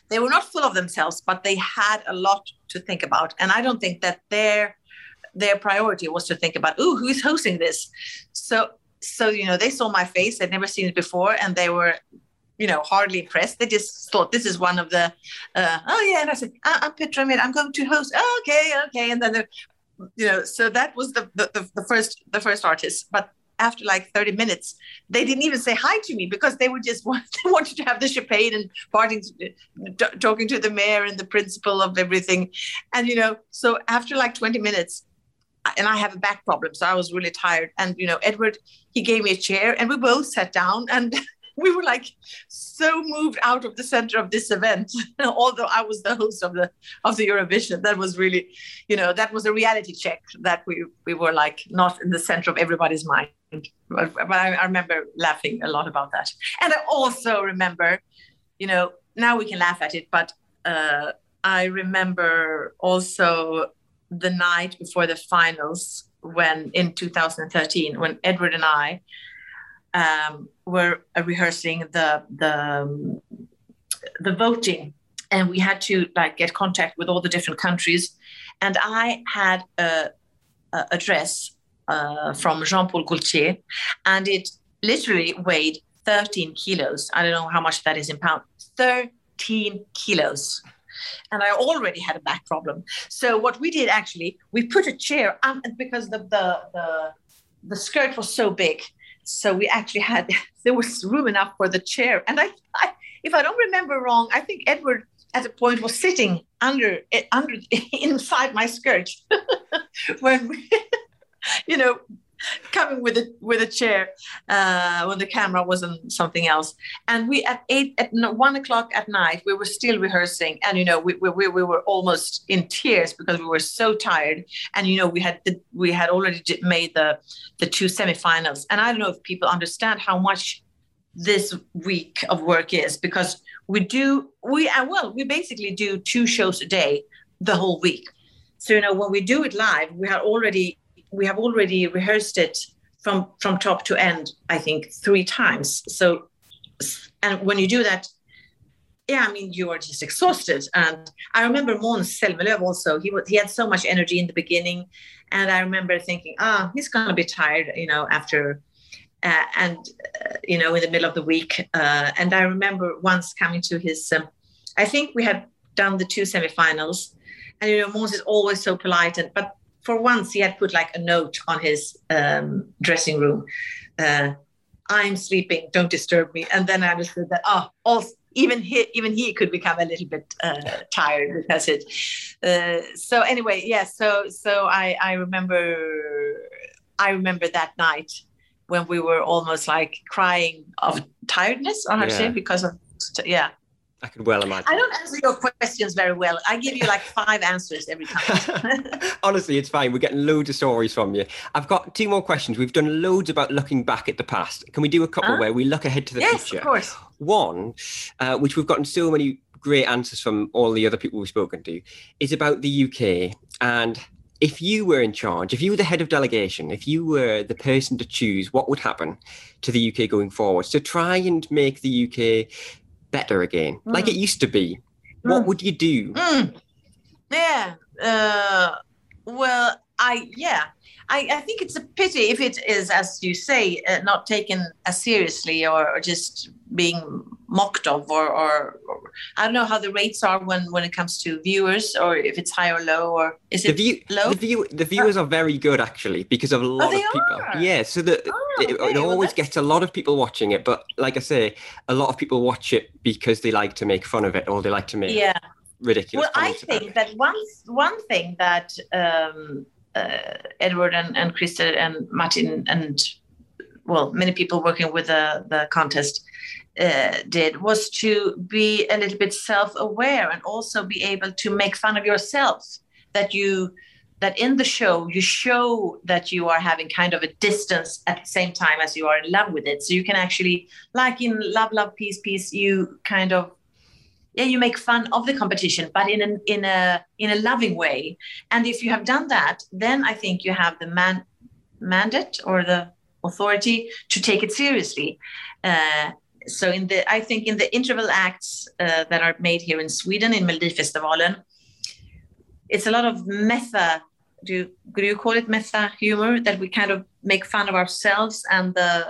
they were not full of themselves, but they had a lot to think about, and I don't think that their their priority was to think about, oh, who's hosting this, so so you know, they saw my face, they'd never seen it before, and they were you know, hardly impressed. They just thought this is one of the, uh, oh yeah. And I said, uh, I'm Petra Mede. I'm going to host. Oh, okay, okay. And then, you know, so that was the, the, the first the first artist. But after like 30 minutes, they didn't even say hi to me because they were just they wanted to have the champagne and parting, uh, talking to the mayor and the principal of everything. And, you know, so after like 20 minutes, and I have a back problem, so I was really tired. And you know, Edward, he gave me a chair, and we both sat down, and we were like so moved out of the center of this event although i was the host of the of the eurovision that was really you know that was a reality check that we we were like not in the center of everybody's mind but, but I, I remember laughing a lot about that. And i also remember you know now we can laugh at it but uh, i remember also the night before the finals when in 2013 when edward and i um, were rehearsing the the um, the voting, and we had to like get contact with all the different countries, and I had a, a dress uh, from Jean Paul Gaultier, and it literally weighed 13 kilos. I don't know how much that is in pounds. 13 kilos. And I already had a back problem. So what we did actually, we put a chair um, because the, the the the skirt was so big so we actually had there was room enough for the chair and I, I if i don't remember wrong i think edward at a point was sitting under under inside my skirt when we, you know coming with a with a chair uh, when the camera wasn't something else. And we at eight at one o'clock at night we were still rehearsing, and you know we, we, we were almost in tears because we were so tired. And you know we had the, we had already made the the two semifinals, and I don't know if people understand how much this week of work is because we do we uh, well we basically do two shows a day the whole week. So you know when we do it live, we had already we have already rehearsed it from from top to end i think three times. So and when you do that yeah i mean you are just exhausted. And i remember Måns Zelmerlöw also he was he had so much energy in the beginning. And i remember thinking ah oh, he's gonna be tired you know after uh, and uh, you know in the middle of the week. Uh, and i remember once coming to his um, i think we had done the two semifinals. And you know Måns is always so polite and but for once he had put like a note on his um, dressing room uh, i'm sleeping don't disturb me and then i understood that oh also, even he even he could become a little bit uh, tired because it uh, so anyway yeah so so i i remember I remember that night when we were almost like crying of tiredness, to say, Yeah. because of yeah. I could well imagine. I don't answer your questions very well. I give you like five answers every time. Honestly, it's fine. We're getting loads of stories from you. I've got two more questions. We've done loads about looking back at the past. Can we do a couple Huh? where we look ahead to the yes, future? Yes, of course. One, uh, which we've gotten so many great answers from all the other people we've spoken to, is about the UK. And if you were in charge, if you were the head of delegation, if you were the person to choose what would happen to the UK going forward, to try and make the UK better again, like it used to be, what would you do? Mm. Yeah. Uh, well, I yeah. I, I think it's a pity if it is, as you say, uh, not taken as seriously or, or just being mocked of, or, or, or I don't know how the rates are when when it comes to viewers, or if it's high or low, or is The it view, low? the view, the viewers are very good actually because of a lot Oh, they of people. are? Yeah, so that it, okay, it well, always that's- gets a lot of people watching it. But like I say, a lot of people watch it because they like to make fun of it or they like to make yeah. ridiculous. Well, I think that one one thing that um, Edward and, and Christer and Martin and well, many people working with the the contest uh, did was to be a little bit self-aware and also be able to make fun of yourself. That you that in the show you show that you are having kind of a distance at the same time as you are in love with it. So you can actually, like in Love, Love, Peace, Peace, you kind of yeah you make fun of the competition but in a in a in a loving way. And if you have done that then i think you have the man mandate or the authority to take it seriously. Uh, so in the i think in the interval acts uh, that are made here in sweden in melodifestivalen it's a lot of meta do you, do you call it meta humor? That we kind of make fun of ourselves and the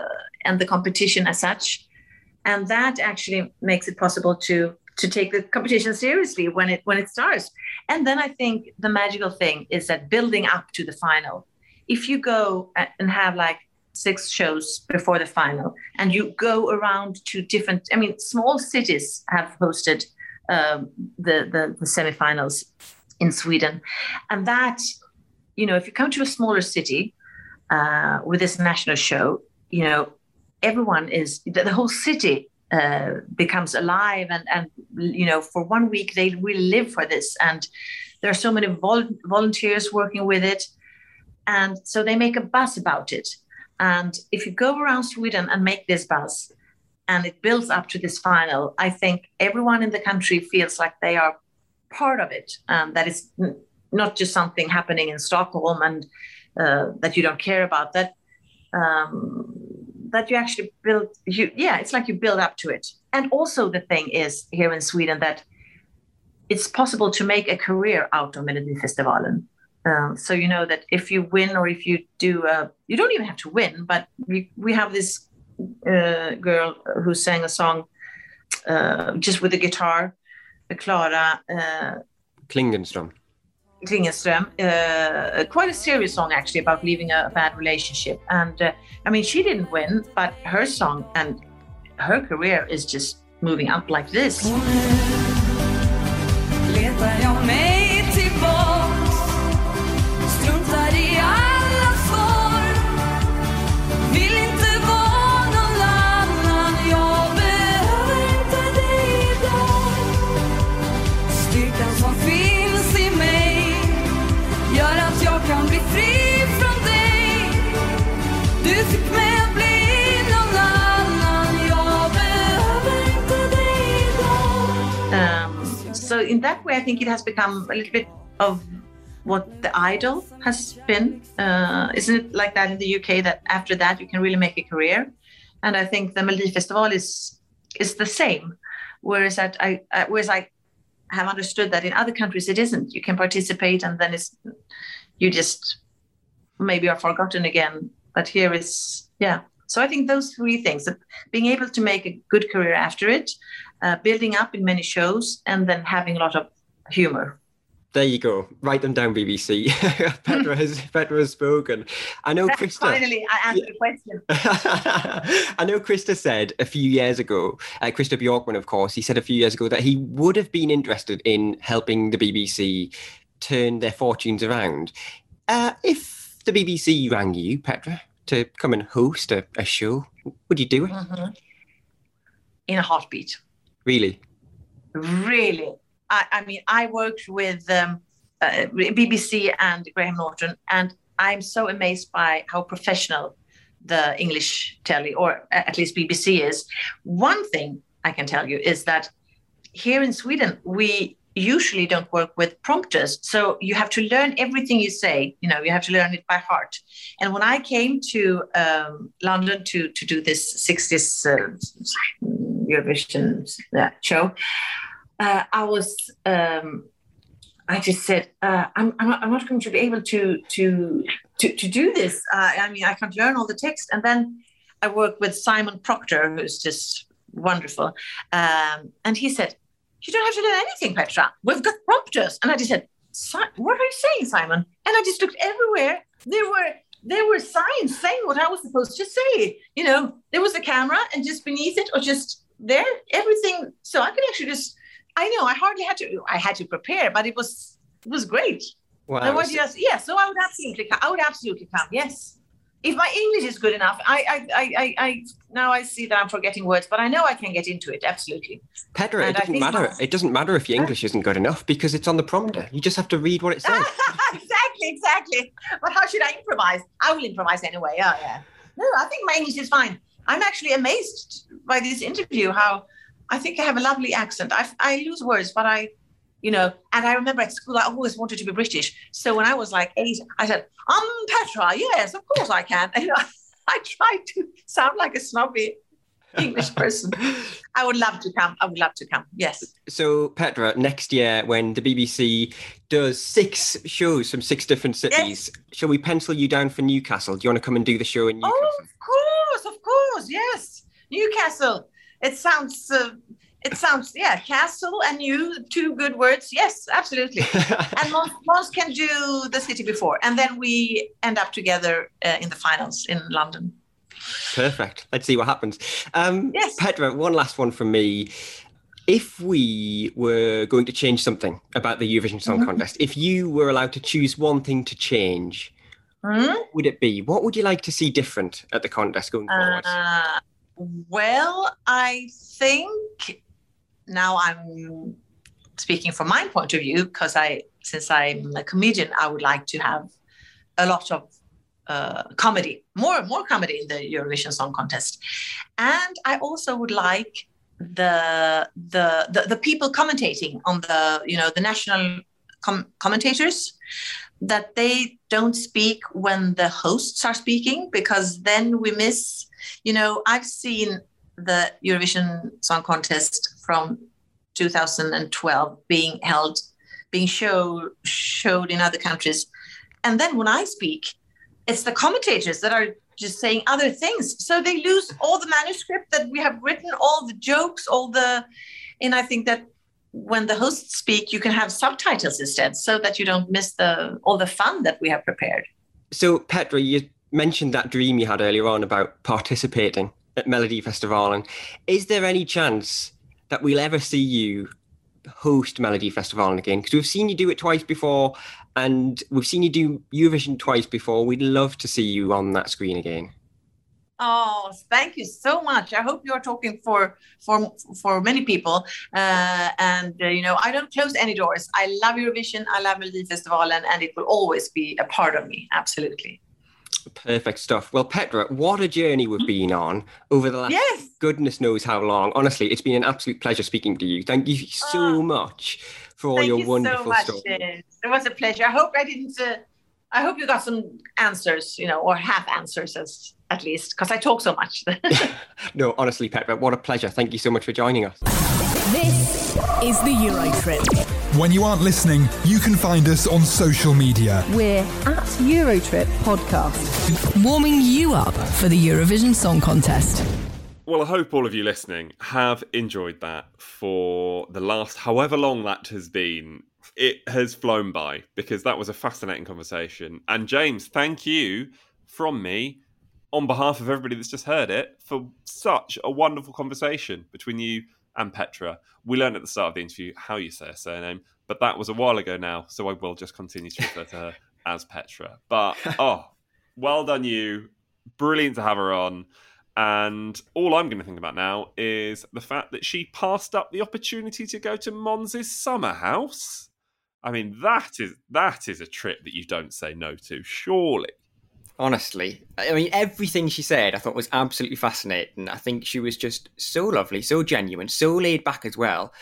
and the competition as such. And that actually makes it possible to to take the competition seriously when it when it starts. And then i think the magical thing is that building up to the final if you go and have like six shows before the final and you go around to different i mean small cities have hosted um, the, the the semifinals in sweden. And that you know if you come to a smaller city uh, with this national show you know everyone is the, the whole city uh, becomes alive and and you know for one week they really live for this. And there are so many vol- volunteers working with it. And so they make a buzz about it. And if you go around sweden and make this buzz and it builds up to this final i think everyone in the country feels like they are part of it. And that it's not just something happening in stockholm and uh, that you don't care about that um, that you actually build you yeah it's like you build up to it and also the thing is here in sweden that it's possible to make a career out of melodifestivalen um, so you know that if you win or if you do uh, you don't even have to win but we, we have this uh, girl who sang a song uh, just with the guitar clara uh, Klingenström. Klingenström, uh, quite a serious song actually about leaving a bad relationship. And uh, I mean, she didn't win, but her song and her career is just moving up like this. In that way, I think it has become a little bit of what the idol has been. Uh, isn't it like that in the UK that after that you can really make a career? And I think the Melodifestival is is the same. Whereas that I uh, whereas I have understood that in other countries it isn't. You can participate and then it's you just maybe are forgotten again. But here is yeah. So I think those three things: being able to make a good career after it, uh, building up in many shows, and then having a lot of humor. There you go. Write them down, BBC. Petra has Petra has spoken. I know Christer. Finally, I answered the question. I know Christer said a few years ago, uh, Christer Björkman, of course, he said a few years ago that he would have been interested in helping the BBC turn their fortunes around. Uh, if the BBC rang you, Petra, to come and host a, a show, would you do it? Mhm. In a heartbeat. Really? Really. I, I mean, I worked with um, uh, BBC and Graham Norton, and I'm so amazed by how professional the English telly, or at least BBC, is. One thing I can tell you is that here in Sweden, we usually don't work with prompters. So you have to learn everything you say. You know, you have to learn it by heart. And when I came to um, London to to do this 60s uh, Eurovision show, uh, I was. Um, I just said, uh, I'm, I'm, not, I'm not going to be able to to to, to do this. Uh, I mean, I can't learn all the text. And then I worked with Simon Proctor, who's just wonderful. Um, and he said, You don't have to learn anything, Petra. We've got prompters. And I just said, What are you saying, Simon? And I just looked everywhere. There were there were signs saying what I was supposed to say. You know, there was a camera, and just beneath it, or just there, everything. So I could actually just. I know I hardly had to. I had to prepare, but it was it was great. Wow. And what yes, yeah. So I would absolutely, come. I would absolutely come. Yes, if my English is good enough, I, I, I, I, I now I see that I'm forgetting words, but I know I can get into it. Absolutely. Petra, And it doesn't matter. It doesn't matter if your English isn't good enough because it's on the prompter. You just have to read what it says. exactly, exactly. But how should I improvise? I will improvise anyway. Yeah, yeah. No, I think my English is fine. I'm actually amazed by this interview. How I think I have a lovely accent. I, I lose words, but I, you know, and I remember at school I always wanted to be British. So when I was like eight, I said, "I'm Petra." Yes, of course I can. And know, I tried to sound like a snobby English person. I would love to come. I would love to come. Yes. So, Petra, next year when the BBC does six shows from six different cities, shall we pencil you down for Newcastle? Do you want to come and do the show in Newcastle? Oh, of course, of course, yes. Newcastle. It sounds. Uh, it sounds. Yeah, castle and you. Two good words. Yes, absolutely. and Måns, Måns can do the city before, and then we end up together uh, in the finals in London. Perfect. Let's see what happens. Um, Yes. Petra, one last one from me. If we were going to change something about the Eurovision Song Mhm. Contest, if you were allowed to choose one thing to change, Hmm? what would it be? What would you like to see different at the contest going forward? Uh, well, I think now I'm speaking from my point of view because I, since I'm a comedian, I would like to have a lot of uh, comedy, more and more comedy in the Eurovision Song Contest, and I also would like the the the, the people commentating on the you know the national com- commentators that they don't speak when the hosts are speaking because then we miss you know i've seen the eurovision song contest from 2012 being held being show, showed in other countries. And then when i speak it's the commentators that are just saying other things. So they lose all the manuscript that we have written all the jokes all the and i think that when the hosts speak you can have subtitles instead so that you don't miss the all the fun that we have prepared So, Petra, you mentioned that dream you had earlier on about participating at Melody Festival. And is there any chance that we'll ever see you host Melody Festival again? Because we've seen you do it twice before, and we've seen you do Eurovision twice before. We'd love to see you on that screen again. Oh, thank you so much. I hope you're talking for for for many people. Uh, and uh, you know, I don't close any doors. I love Eurovision. I love Melody Festival, and, and it will always be a part of me. Absolutely. Perfect stuff. Well, Petra, what a journey we've been on over the last Yes. goodness knows how long. Honestly, it's been an absolute pleasure speaking to you. Thank you so much for all. Your you wonderful so much. stuff. It was a pleasure. I hope I didn't. Uh, I hope you got some answers, you know, or half answers as, at least, because I talk so much. No, honestly, Petra, what a pleasure. Thank you so much for joining us. This is the Euro Trip. When you aren't listening, you can find us on social media. We're at Eurotrip Podcast. Warming you up for the Eurovision Song Contest. Well, I hope all of you listening have enjoyed that for the last however long that has been. It has flown by because that was a fascinating conversation. And James, thank you from me on behalf of everybody that's just heard it for such a wonderful conversation between you and Petra. We learned at the start of the interview how you say her surname, but that was a while ago now, so I will just continue to refer to her as Petra. But oh, Well done, you. Brilliant to have her on. And all I'm going to think about now is the fact that she passed up the opportunity to go to Måns's summer house. I mean, that is that is a trip that you don't say no to, surely. Honestly, I mean, everything she said I thought was absolutely fascinating. I think she was just so lovely, so genuine, so laid back as well.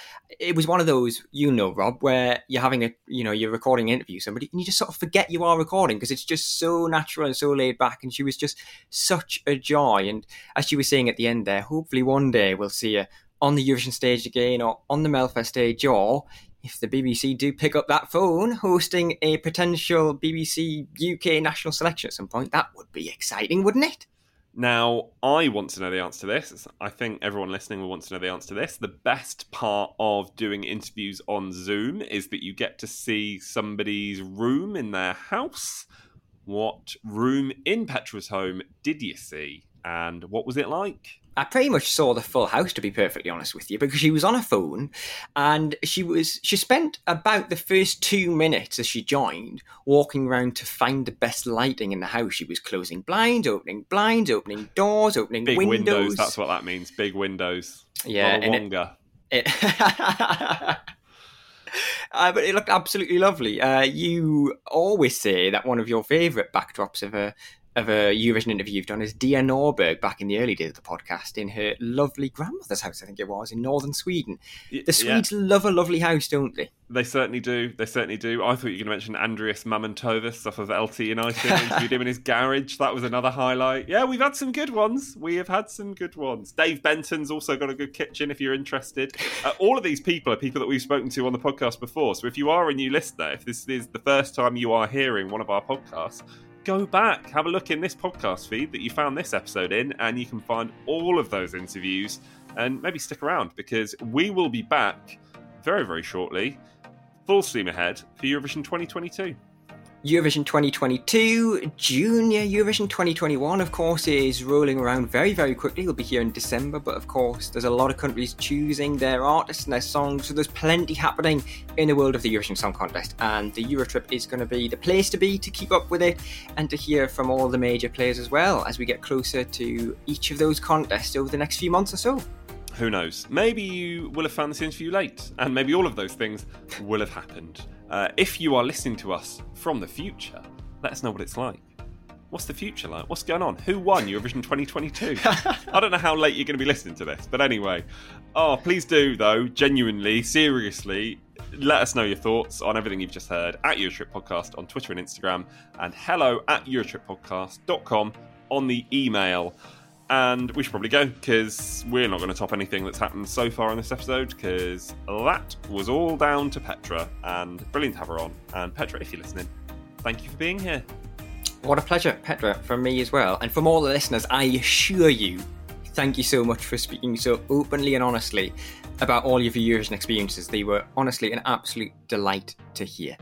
It was one of those, you know, Rob, where you're having a, you know, you're recording an interview somebody and you just sort of forget you are recording because it's just so natural and so laid back. And she was just such a joy. And as she was saying at the end there, hopefully one day we'll see her on the Eurovision stage again or on the Melfest stage or if the BBC do pick up that phone, hosting a potential BBC UK national selection at some point, that would be exciting, wouldn't it? Now, I want to know the answer to this. I think everyone listening will want to know the answer to this. The best part of doing interviews on Zoom is that you get to see somebody's room in their house. What room in Petra's home did you see? And what was it like? I pretty much saw the full house to be perfectly honest with you because she was on her phone and she was she spent about the first 2 minutes as she joined walking around to find the best lighting in the house she was closing blinds opening blinds opening doors opening Big windows. windows. That's what that means. Big windows. Yeah, it- It Uh, but it looked absolutely lovely. Uh, you always say that one of your favourite backdrops of a of a Eurovision interview you've done is Dia Norberg back in the early days of the podcast in her lovely grandmother's house, I think it was, in northern Sweden. The Swedes love a lovely house, don't they? They certainly do. They certainly do. I thought you were going to mention Andrius Mamontovas off of LT United. Interviewed him in his garage. That was another highlight. Yeah, we've had some good ones. We have had some good ones. Dave Benton's also got a good kitchen if you're interested. Uh, all of these people are people that we've spoken to on the podcast before. So if you are a new listener, if this is the first time you are hearing one of our podcasts, go back, have a look in this podcast feed that you found this episode in, and you can find all of those interviews. And maybe stick around because we will be back very, very shortly full steam ahead for Eurovision 2022. Eurovision 2022, Junior Eurovision 2021, of course, is rolling around very, very quickly. We'll be here in December, but of course, there's a lot of countries choosing their artists and their songs, so there's plenty happening in the world of the Eurovision Song Contest. And the Eurotrip is going to be the place to be to keep up with it and to hear from all the major players as well as we get closer to each of those contests over the next few months or so. Who knows? Maybe you will have found this interview late, and maybe all of those things will have happened. Uh, if you are listening to us from the future, let us know what it's like. What's the future like? What's going on? Who won Eurovision 2022? I don't know how late you're going to be listening to this, but anyway. Oh, please do, though, genuinely, seriously, let us know your thoughts on everything you've just heard at Eurotrip Podcast on Twitter and Instagram, and hello at EurotripPodcast.com on the email. And we should probably go because we're not going to top anything that's happened so far in this episode because that was all down to Petra. And brilliant to have her on. And Petra, if you're listening, thank you for being here. What a pleasure, Petra, from me as well. And from all the listeners, I assure you, thank you so much for speaking so openly and honestly about all of your and experiences. They were honestly an absolute delight to hear.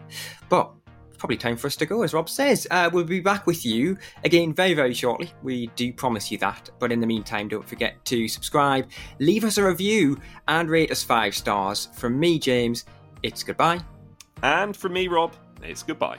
But probably time for us to go, as Rob says. Uh, we'll be back with you again very, very shortly. We do promise you that. But in the meantime, don't forget to subscribe, leave us a review, and rate us five stars. From me, James, it's goodbye. And from me, Rob, it's goodbye.